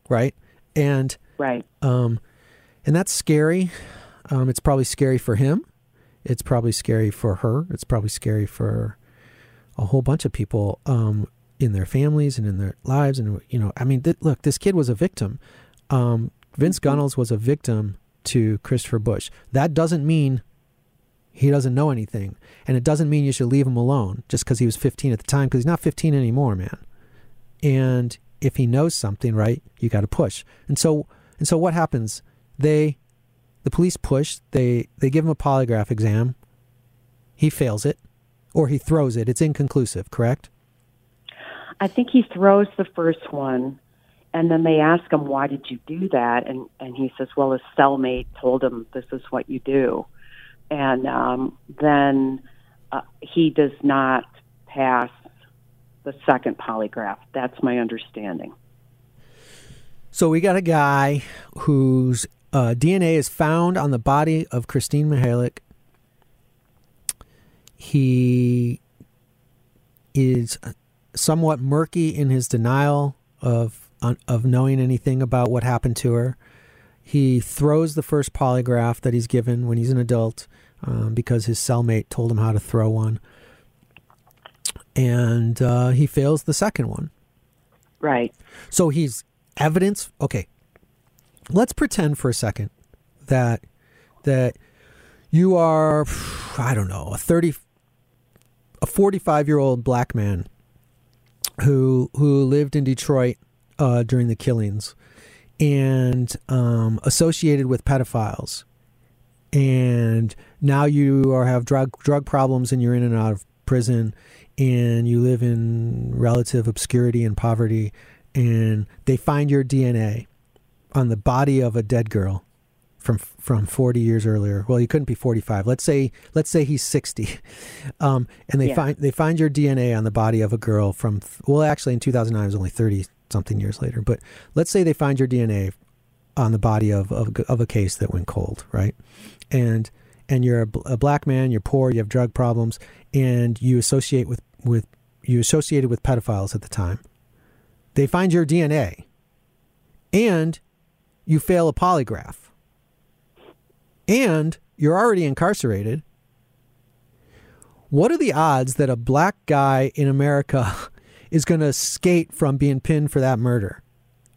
Right. And, Right. um, and that's scary. Um, it's probably scary for him. It's probably scary for her. It's probably scary for a whole bunch of people, um, in their families and in their lives. And, you know, I mean, th- look, this kid was a victim. Um, Vince Gunnels was a victim to Christopher Bush. That doesn't mean he doesn't know anything. And it doesn't mean you should leave him alone just because he was 15 at the time, because he's not 15 anymore, man. And if he knows something, right, you got to push. And so, and so what happens? They, the police push, they, they give him a polygraph exam. He fails it or he throws it. It's inconclusive, correct? I think he throws the first one, and then they ask him, "Why did you do that?" And and he says, "Well, his cellmate told him this is what you do." And um, then uh, he does not pass the second polygraph. That's my understanding. So we got a guy whose uh, DNA is found on the body of Christine Mihelich. He is somewhat murky in his denial of of knowing anything about what happened to her. He throws the first polygraph that he's given when he's an adult um, because his cellmate told him how to throw one, and uh, he fails the second one. Right. So he's evidence. Okay, let's pretend for a second that that you are, I don't know, a thirty, a forty-five year old black man who who lived in Detroit uh, during the killings and um, associated with pedophiles, and now you are have drug drug problems and you're in and out of prison, and you live in relative obscurity and poverty, and they find your DNA on the body of a dead girl from from 40 years earlier. Well, he couldn't be 45. Let's say let's say he's 60. Um, and they Yeah. find they find your DNA on the body of a girl from well, actually in 2009 it was only 30 something years later. But let's say they find your DNA on the body of of, of a case that went cold, right? And and you're a, a black man, you're poor, you have drug problems, and you associate with with you associated with pedophiles at the time. They find your DNA, and you fail a polygraph, and you're already incarcerated. what are the odds that a black guy in America is going to skate from being pinned for that murder?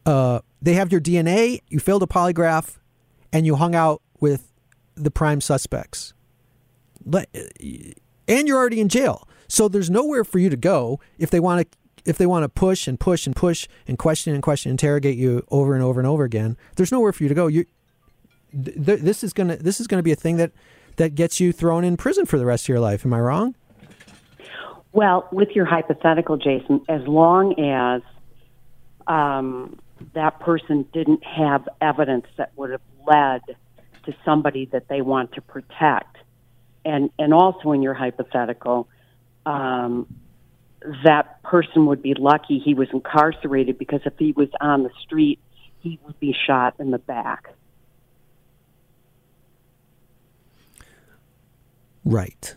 Uh, they have your DNA, you failed a polygraph, and you hung out with the prime suspects. And you're already in jail. So there's nowhere for you to go if they want to if they want to push and push and push and question and question interrogate you over and over and over again. There's nowhere for you to go. You th- this is to this is to be a thing that that gets you thrown in prison for the rest of your life. Am I wrong? Well, with your hypothetical, Jason, as long as um, that person didn't have evidence that would have led to somebody that they want to protect, and and also in your hypothetical, um, that person would be lucky he was incarcerated because if he was on the street, he would be shot in the back. Right.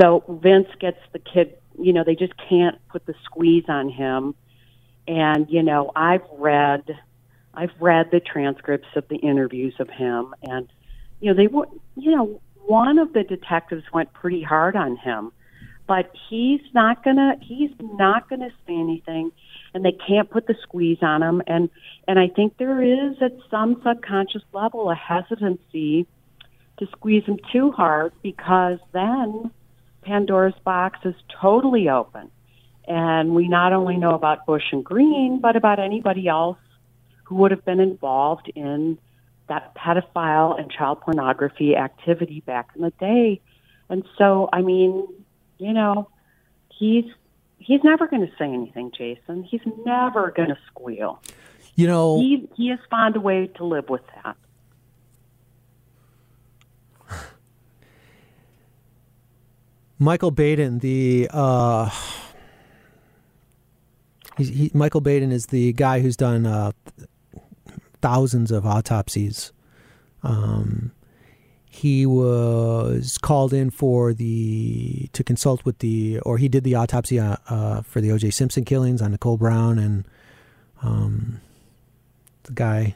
So Vince gets the kid, you know, they just can't put the squeeze on him. And, you know, I've read I've read the transcripts of the interviews of him and you know, they were you know, one of the detectives went pretty hard on him. But he's not gonna he's not gonna say anything and they can't put the squeeze on him and and I think there is at some subconscious level a hesitancy to squeeze him too hard because then Pandora's box is totally open. And we not only know about Bush and Green, but about anybody else who would have been involved in that pedophile and child pornography activity back in the day. And so, I mean, you know, he's he's never going to say anything, Jason. He's never going to squeal. You know, he he has found a way to live with that. Michael Baden, the uh, he, Michael Baden is the guy who's done uh, thousands of autopsies. Um, he was called in for the to consult with the or he did the autopsy uh, uh, for the O.J. Simpson killings on Nicole Brown and um, the guy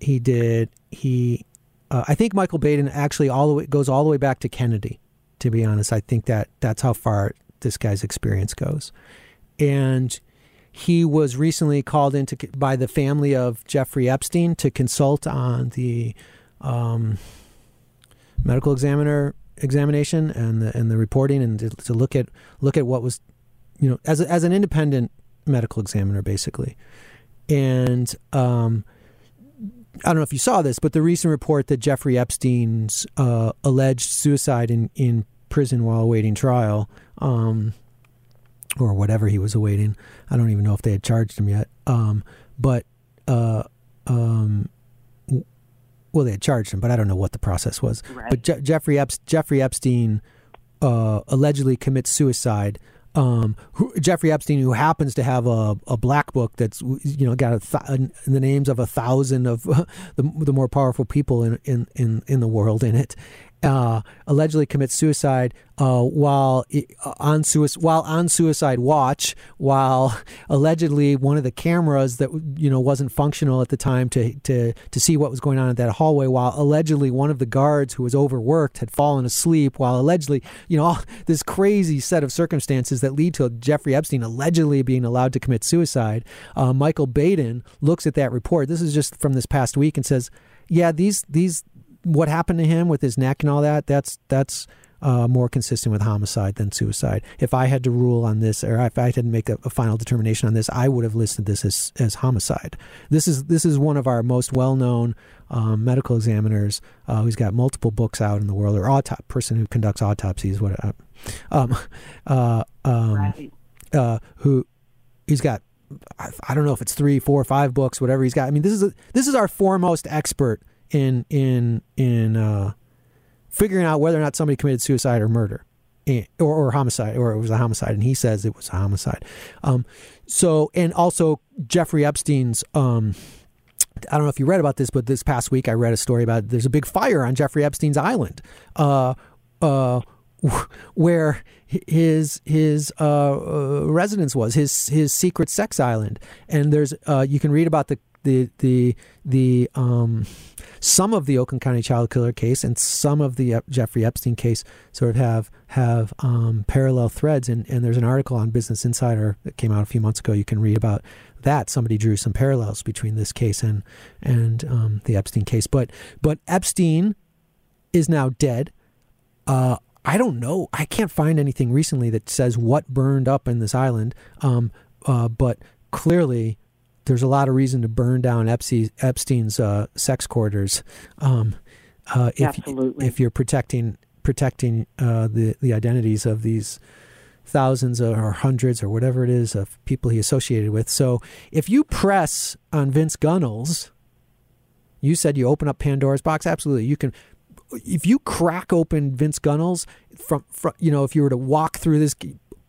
he did he uh, I think Michael Baden actually all the way goes all the way back to Kennedy. To be honest, I think that that's how far this guy's experience goes, and he was recently called into by the family of Jeffrey Epstein to consult on the um, medical examiner examination and the and the reporting and to, to look at look at what was you know as a, as an independent medical examiner basically, and um, I don't know if you saw this, but the recent report that Jeffrey Epstein's uh, alleged suicide in, in prison while awaiting trial, um, or whatever he was awaiting, I don't even know if they had charged him yet. Um, but uh, um, well, they had charged him, but I don't know what the process was. Right. But Je- Jeffrey Epstein, Jeffrey Epstein uh, allegedly commits suicide um, who, Jeffrey Epstein, who happens to have a, a black book that's you know got th- the names of a thousand of the, the more powerful people in, in, in, in the world in it, uh, allegedly commits suicide uh, while uh, on suicide while on suicide watch, while allegedly one of the cameras that you know wasn't functional at the time to to to see what was going on in that hallway, while allegedly one of the guards who was overworked had fallen asleep, while allegedly you know this crazy set of circumstances that lead to Jeffrey Epstein allegedly being allowed to commit suicide. Uh, Michael Baden looks at that report. This is just from this past week and says, "Yeah, these these what happened to him with his neck and all that, that's that's uh, more consistent with homicide than suicide. If I had to rule on this, or if I had to make a, a, final determination on this, I would have listed this as, as homicide. This is this is one of our most well known um, medical examiners uh, who's got multiple books out in the world, or autop person who conducts autopsies. What uh, um, uh, um, right. Uh, who he's got. I, I don't know if it's three, four, five books, whatever he's got. I mean, this is a, this is our foremost expert in in in uh, figuring out whether or not somebody committed suicide or murder, or, or homicide, or it was a homicide, and he says it was a homicide. Um, so, and also Jeffrey Epstein's. Um, I don't know if you read about this, but this past week I read a story about there's a big fire on Jeffrey Epstein's island, uh, uh, where his his uh, uh, residence was his his secret sex island, and there's uh, you can read about the the the the um, some of the Oakland County child killer case and some of the Jeffrey Epstein case sort of have have um, parallel threads. And, and there's an article on Business Insider that came out a few months ago. You can read about that. Somebody drew some parallels between this case and and um, the Epstein case. But but Epstein is now dead. Uh, I don't know. I can't find anything recently that says what burned up in this island. Um, uh, but clearly, there's a lot of reason to burn down Epstein's uh, sex quarters. Um, uh, if, Absolutely. If you're protecting protecting uh, the the identities of these thousands or hundreds or whatever it is of people he associated with. So if you press on Vince Gunnels, you said you open up Pandora's box. Absolutely, you can. If you crack open Vince Gunnels from, from you know, if you were to walk through this,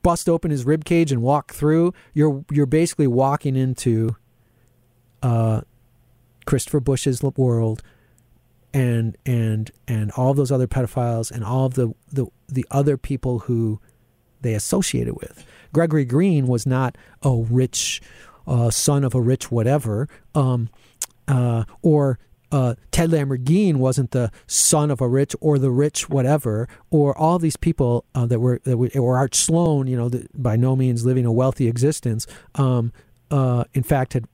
bust open his rib cage and walk through, you're you're basically walking into uh, Christopher Bush's world, and and and all those other pedophiles and all of the the the other people who they associated with. Gregory Green was not a rich uh, son of a rich whatever, um, uh, or uh, Ted Lamborgine wasn't the son of a rich or the rich whatever, or all these people uh, that were that were, or Art Sloan, you know, by no means living a wealthy existence. Um, uh, in fact, had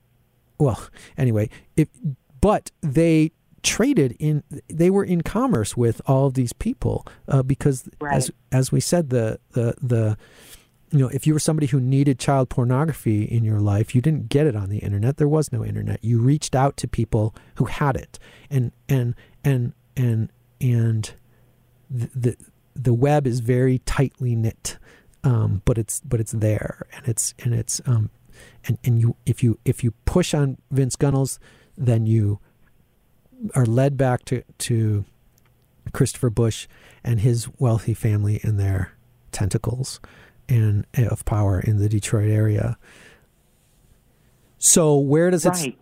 well, anyway, if but they traded in they were in commerce with all of these people uh, because right. as as we said the the the you know if you were somebody who needed child pornography in your life you didn't get it on the internet. There was no internet. You reached out to people who had it. And and and and and the the, the web is very tightly knit um, but it's but it's there. And it's and it's um, and and you if you if you push on Vince Gunnels then you are led back to, to Christopher Bush and his wealthy family and their tentacles and of power in the Detroit area. So where does it? Right.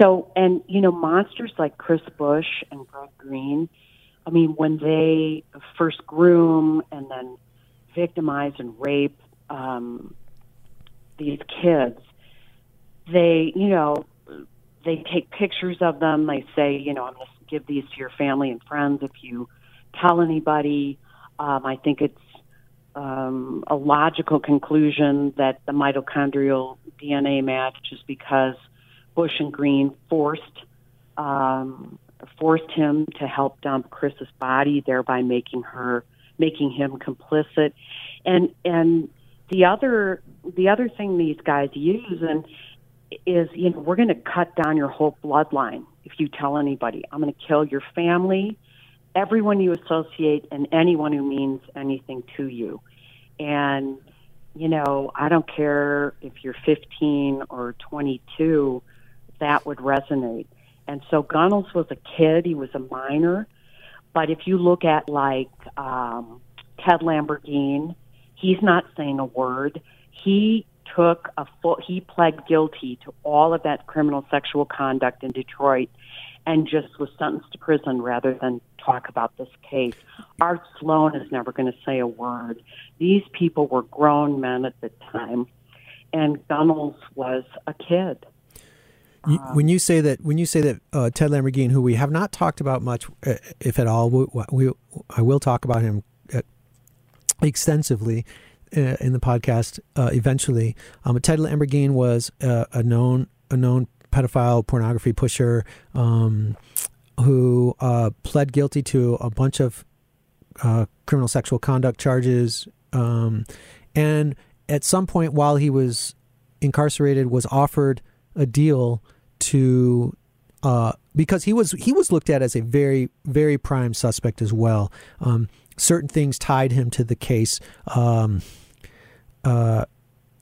So and you know monsters like Chris Bush and Greg Green. I mean, when they first groom and then victimize and rape um, these kids, they you know they take pictures of them. They say, you know, I'm going to give these to your family and friends if you tell anybody. Um, I think it's um, a logical conclusion that the mitochondrial DNA match is because Bush and Green forced um, forced him to help dump Chris's body, thereby making her making him complicit. And and the other the other thing these guys use and is, you know, we're going to cut down your whole bloodline if you tell anybody. I'm going to kill your family, everyone you associate, and anyone who means anything to you. And, you know, I don't care if you're 15 or 22, that would resonate. And so Gunnels was a kid, he was a minor. But if you look at like um, Ted Lamborgine, he's not saying a word. He took a full, he pled guilty to all of that criminal sexual conduct in Detroit and just was sentenced to prison rather than talk about this case. Art Sloan is never going to say a word. These people were grown men at the time, and Gunnels was a kid. when you say that, when you say that uh, Ted Lamborgine, who we have not talked about much, uh, if at all, we, we, I will talk about him extensively uh, in the podcast uh, eventually. Um, Ted Lamborgine was uh, a known a known pedophile pornography pusher um, who uh, pled guilty to a bunch of uh, criminal sexual conduct charges, um, and at some point while he was incarcerated, was offered a deal to uh, because he was he was looked at as a very very prime suspect as well. Um, certain things tied him to the case. Um, uh,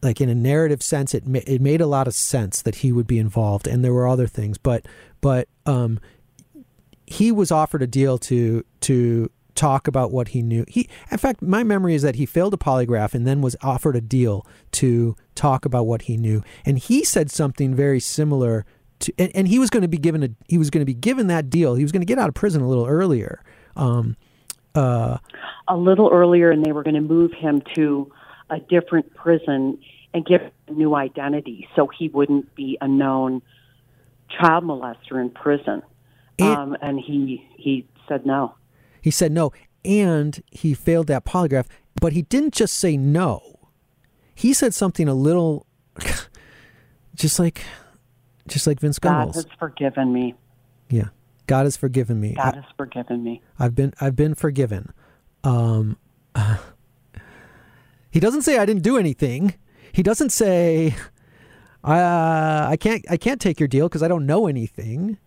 like in a narrative sense, it ma- it made a lot of sense that he would be involved, and there were other things, but but um, he was offered a deal to to talk about what he knew. He, in fact, my memory is that he failed a polygraph and then was offered a deal to talk about what he knew, and he said something very similar to, and, and he was going to be given a he was going to be given that deal. He was going to get out of prison a little earlier. Um, uh, a little earlier, and they were going to move him to a different prison. and give a new identity so he wouldn't be a known child molester in prison. And- um, and he he said no. He said no, and he failed that polygraph. But he didn't just say no. He said something a little, just like, just like Vince God Gunnels. has forgiven me. Yeah, God has forgiven me. God has forgiven me. I've been I've been forgiven. Um, he doesn't say I didn't do anything. He doesn't say uh, I can't I can't take your deal because I don't know anything.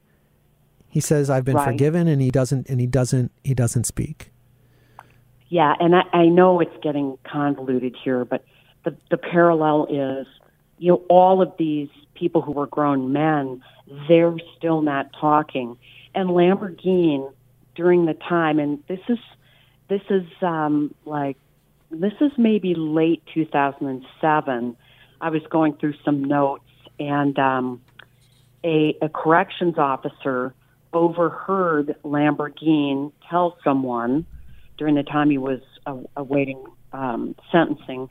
He says I've been Right. forgiven, and he doesn't and he doesn't he doesn't speak. Yeah, and I, I know it's getting convoluted here, but the the parallel is, you know, all of these people who were grown men, they're still not talking. And Lamborgine during the time, and this is this is um, like this is maybe late 2007. I was going through some notes, and um, a, a corrections officer overheard Lamborgine tell someone during the time he was uh, awaiting um, sentencing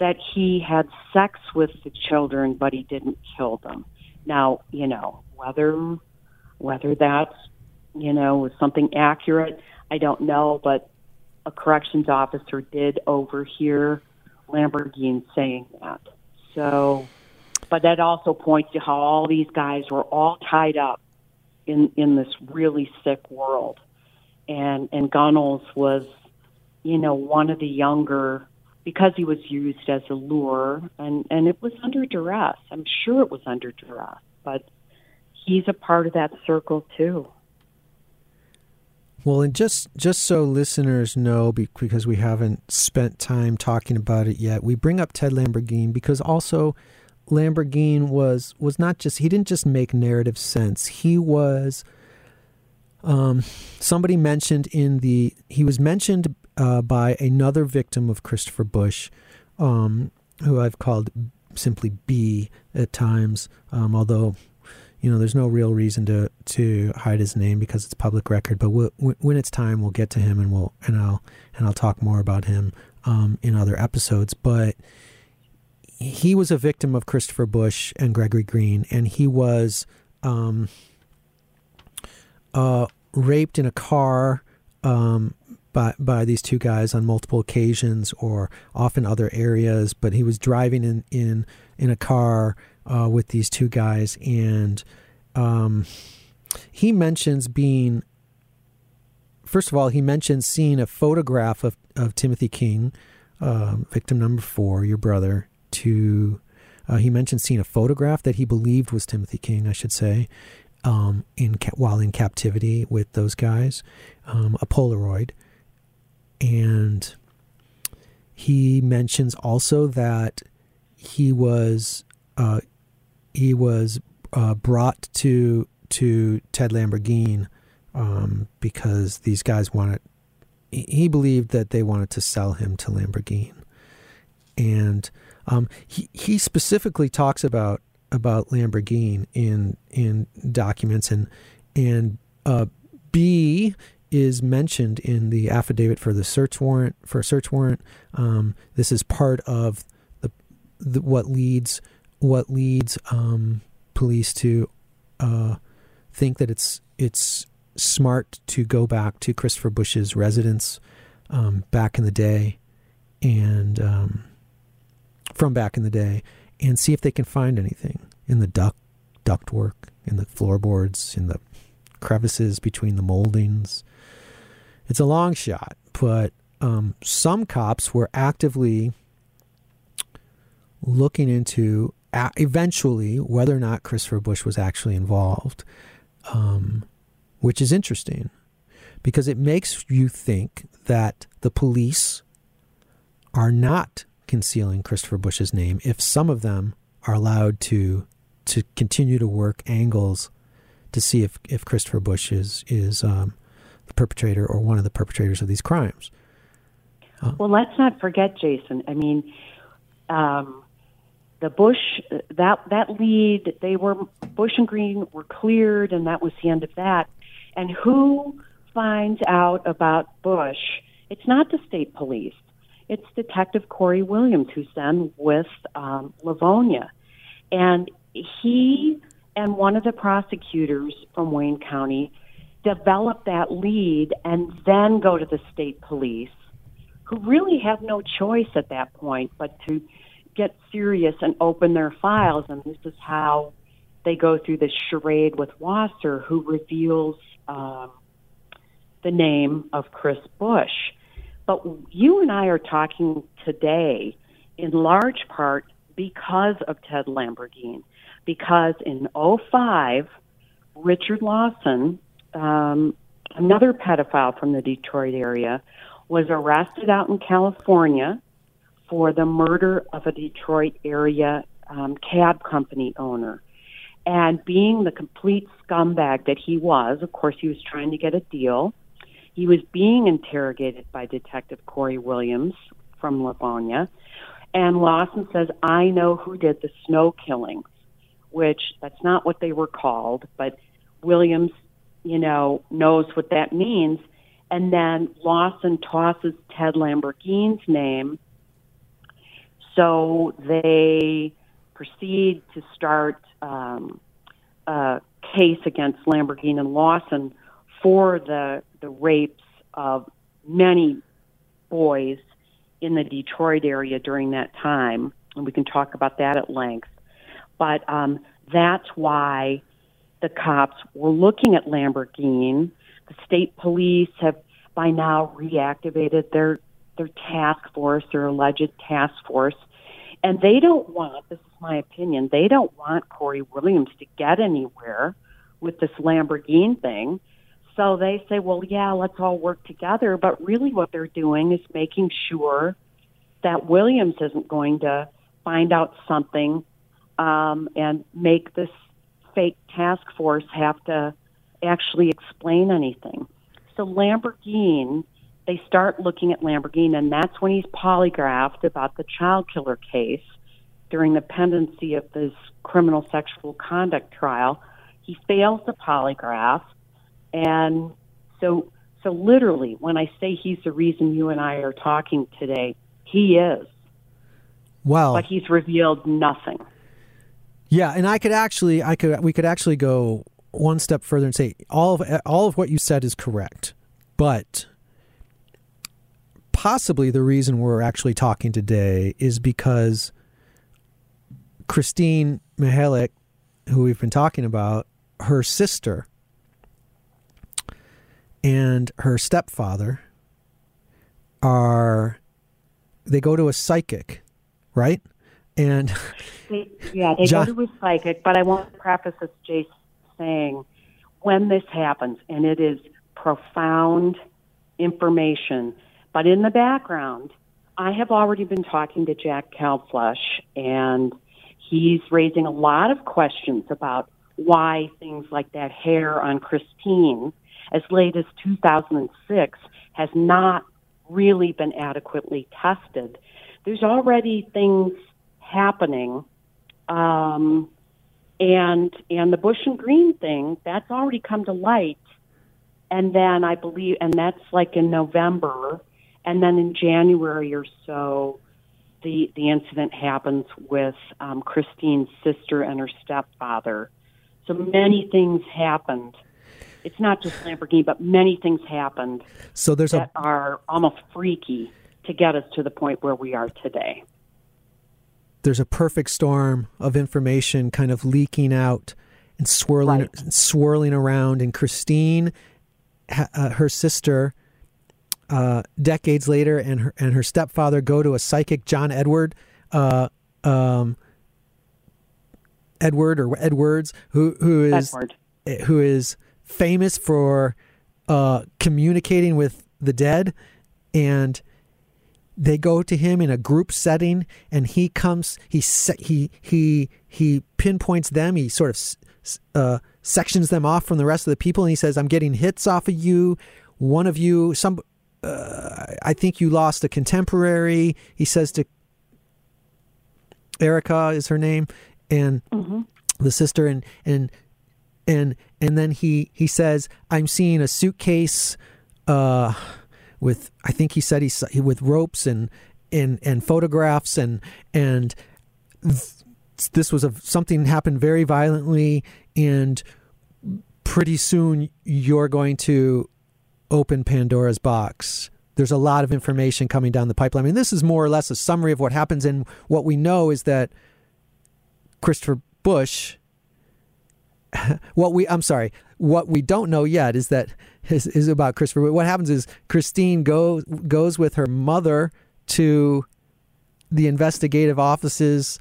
that he had sex with the children, but he didn't kill them. Now, you know whether whether that's you know something accurate, I don't know, but a corrections officer did overhear Lamborgine saying that. So, but that also points to how all these guys were all tied up in in this really sick world, and and Gunnels was, you know, one of the younger because he was used as a lure, and and it was under duress. I'm sure it was under duress, but he's a part of that circle too. Well, and just just so listeners know, because we haven't spent time talking about it yet, we bring up Ted Lamborgine because also Lamborgine was was not just he didn't just make narrative sense. He was um, somebody mentioned in the he was mentioned uh, by another victim of Christopher Busch, um, who I've called simply B at times, um, although you know, there's no real reason to to hide his name because it's public record. But we'll, when it's time, we'll get to him and we'll and I'll and I'll talk more about him um, in other episodes. But he was a victim of Christopher Busch and Gregory Greene, and he was um, uh, raped in a car um, by by these two guys on multiple occasions, or often other areas. But he was driving in in in a car uh, with these two guys, and um, he mentions being. First of all, he mentions seeing a photograph of, of Timothy King, um, victim number four, your brother. To uh, he mentioned seeing a photograph that he believed was Timothy King, I should say, um, in while in captivity with those guys, um, a Polaroid, and he mentions also that he was uh, he was uh, brought to to Ted Lamborgine um, because these guys wanted. He believed that they wanted to sell him to Lamborgine, and um, he he specifically talks about about Lamborgine in in documents and and uh, B is mentioned in the affidavit for the search warrant for a search warrant. Um, this is part of the, the what leads what leads um, police to uh, think that it's it's smart to go back to Christopher Busch's residence um, back in the day, and um, from back in the day, and see if they can find anything in the duct ductwork, in the floorboards, in the crevices between the moldings. It's a long shot, but um, some cops were actively looking into eventually whether or not Christopher Busch was actually involved, um, which is interesting because it makes you think that the police are not concealing Christopher Busch's name if some of them are allowed to to continue to work angles to see if, if Christopher Busch is is um, the perpetrator or one of the perpetrators of these crimes. Well, let's not forget, Jason. I mean, um, the Busch that that lead they were Busch and Greene were cleared, and that was the end of that. And who finds out about Busch? It's not the state police. it's Detective Corey Williams who's then with um, Livonia. And he and one of the prosecutors from Wayne County develop that lead and then go to the state police, who really have no choice at that point but to get serious and open their files. And this is how they go through this charade with Wasser, who reveals um, the name of Chris Busch. But you and I are talking today in large part because of Ted Lamborgine. Because in 05, Richard Lawson, um, another pedophile from the Detroit area, was arrested out in California for the murder of a Detroit area um, cab company owner. And being the complete scumbag that he was, of course, he was trying to get a deal. He was being interrogated by Detective Corey Williams from Livonia. And Lawson says, I know who did the snow killings, which that's not what they were called, but Williams, you know, knows what that means. And then Lawson tosses Ted Lamborgine's name. So they proceed to start um, a case against Lamborgine and Lawson for the the rapes of many boys in the Detroit area during that time, and we can talk about that at length. But um, that's why the cops were looking at Lamborgine. The state police have by now reactivated their their task force, their alleged task force, and they don't want. This is my opinion. They don't want Corey Williams to get anywhere with this Lamborgine thing so they say, well, yeah, let's all work together. But really, what they're doing is making sure that Williams isn't going to find out something um, and make this fake task force have to actually explain anything. So Lamborgine, they start looking at Lamborgine, and that's when he's polygraphed about the child killer case during the pendency of this criminal sexual conduct trial. He fails the polygraph and so, so literally, when I say he's the reason you and I are talking today, he is. Well, but he's revealed nothing. Yeah, and I could actually, I could, we could actually go one step further and say all of all of what you said is correct, but possibly the reason we're actually talking today is because Christine Mihelich, who we've been talking about, her sister and her stepfather are they go to a psychic, right? And they, yeah, they John, go to a psychic. But I want to preface this, Jason, saying when this happens, and it is profound information. But in the background, I have already been talking to Jack Kalflesh, and he's raising a lot of questions about why things like that hair on Christine as late as 2006 has not really been adequately tested. There's already things happening, um, and and the Busch and Greene thing that's already come to light. And then I believe, and that's like in November, and then in January or so, the the incident happens with um, Christine's sister and her stepfather. So many things happened it's not just Lamborgine, but many things happened so there's that a, are almost freaky to get us to the point where we are today. There's a perfect storm of information kind of leaking out and swirling, right. swirling around. And Christine, uh, her sister, uh, decades later, and her and her stepfather go to a psychic, John Edward, uh, um, Edward or Edwards, who who is Edward. who is famous for uh, communicating with the dead, and they go to him in a group setting, and he comes. He he he he pinpoints them. He sort of uh, sections them off from the rest of the people, and he says, "I'm getting hits off of you. One of you, some." Uh, I think you lost a contemporary. He says to Erica is her name, and mm-hmm. the sister, and and and and then he he says i'm seeing a suitcase uh with i think he said he's with ropes and and and photographs and and this was a something happened very violently and pretty soon you're going to open Pandora's box. There's a lot of information coming down the pipeline. I mean, this is more or less a summary of what happens. And what we know is that Christopher Busch, what we, I'm sorry, what we don't know yet is that is, is about Christopher. What happens is Christine go, goes with her mother to the investigative offices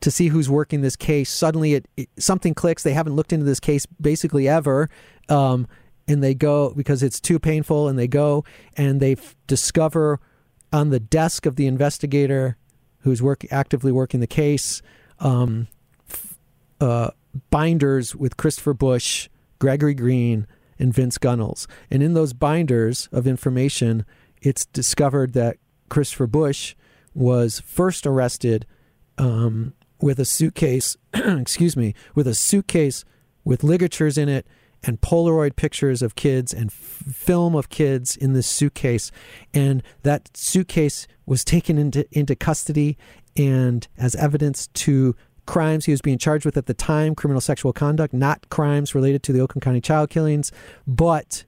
to see who's working this case. Suddenly, it, it, something clicks. They haven't looked into this case basically ever, um, and they go because it's too painful. And they go and they f- discover on the desk of the investigator who's work actively working the case um, f- uh, binders with Christopher Busch, Gregory Greene, and Vince Gunnels. And in those binders of information, it's discovered that Christopher Busch was first arrested um, with a suitcase, excuse me, with a suitcase with ligatures in it and Polaroid pictures of kids and f- film of kids in this suitcase. And that suitcase was taken into, into custody and as evidence to crimes he was being charged with at the time criminal sexual conduct, not crimes related to the Oakland County child killings. But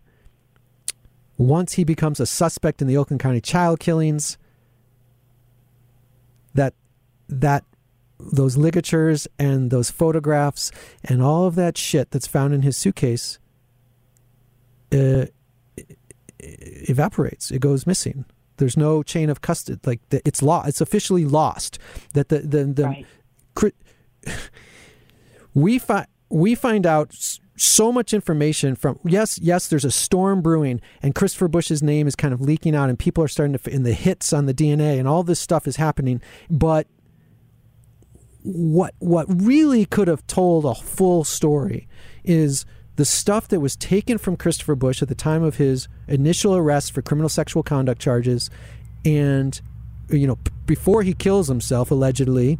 once he becomes a suspect in the Oakland County child killings, that that those ligatures and those photographs and all of that shit that's found in his suitcase uh, evaporates. It goes missing. There's no chain of custody. Like the, it's lost. It's officially lost. That the the, the right. we find we find out so much information from yes yes there's a storm brewing and christopher busch's name is kind of leaking out and people are starting to in the hits on the dna and all this stuff is happening but what what really could have told a full story is the stuff that was taken from Christopher Busch at the time of his initial arrest for criminal sexual conduct charges and you know before he kills himself allegedly.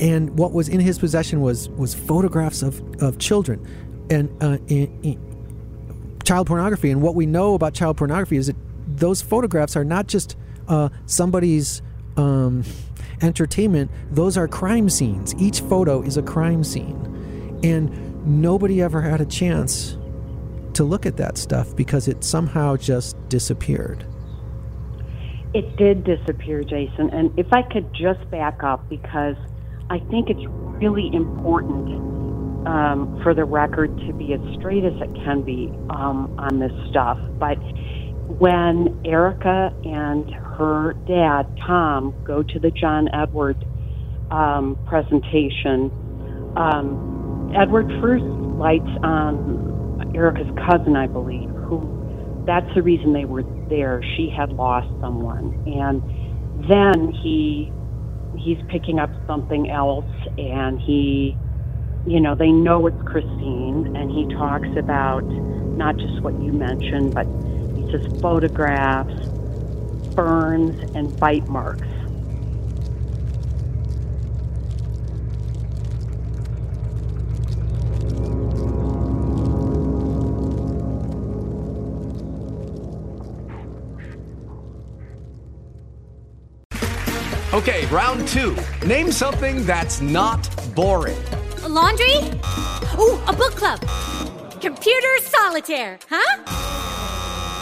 And what was in his possession was was photographs of of children and uh, child pornography. And what we know about child pornography is that those photographs are not just uh, somebody's um, entertainment, those are crime scenes. Each photo is a crime scene. And nobody ever had a chance to look at that stuff because it somehow just disappeared. It did disappear, Jason. And if I could just back up, because I think it's really important um, for the record to be as straight as it can be um, on this stuff. But when Erica and her dad, Tom, go to the John Edward um, presentation, um, Edward first lights on Erica's cousin, I believe, who that's the reason they were there. She had lost someone. And then he he's picking up something else and he you know, they know it's Christine and he talks about not just what you mentioned, but he says photographs burns, and bite marks. Okay, round two. Name something that's not boring. A laundry? Ooh, a book club. Computer solitaire, huh?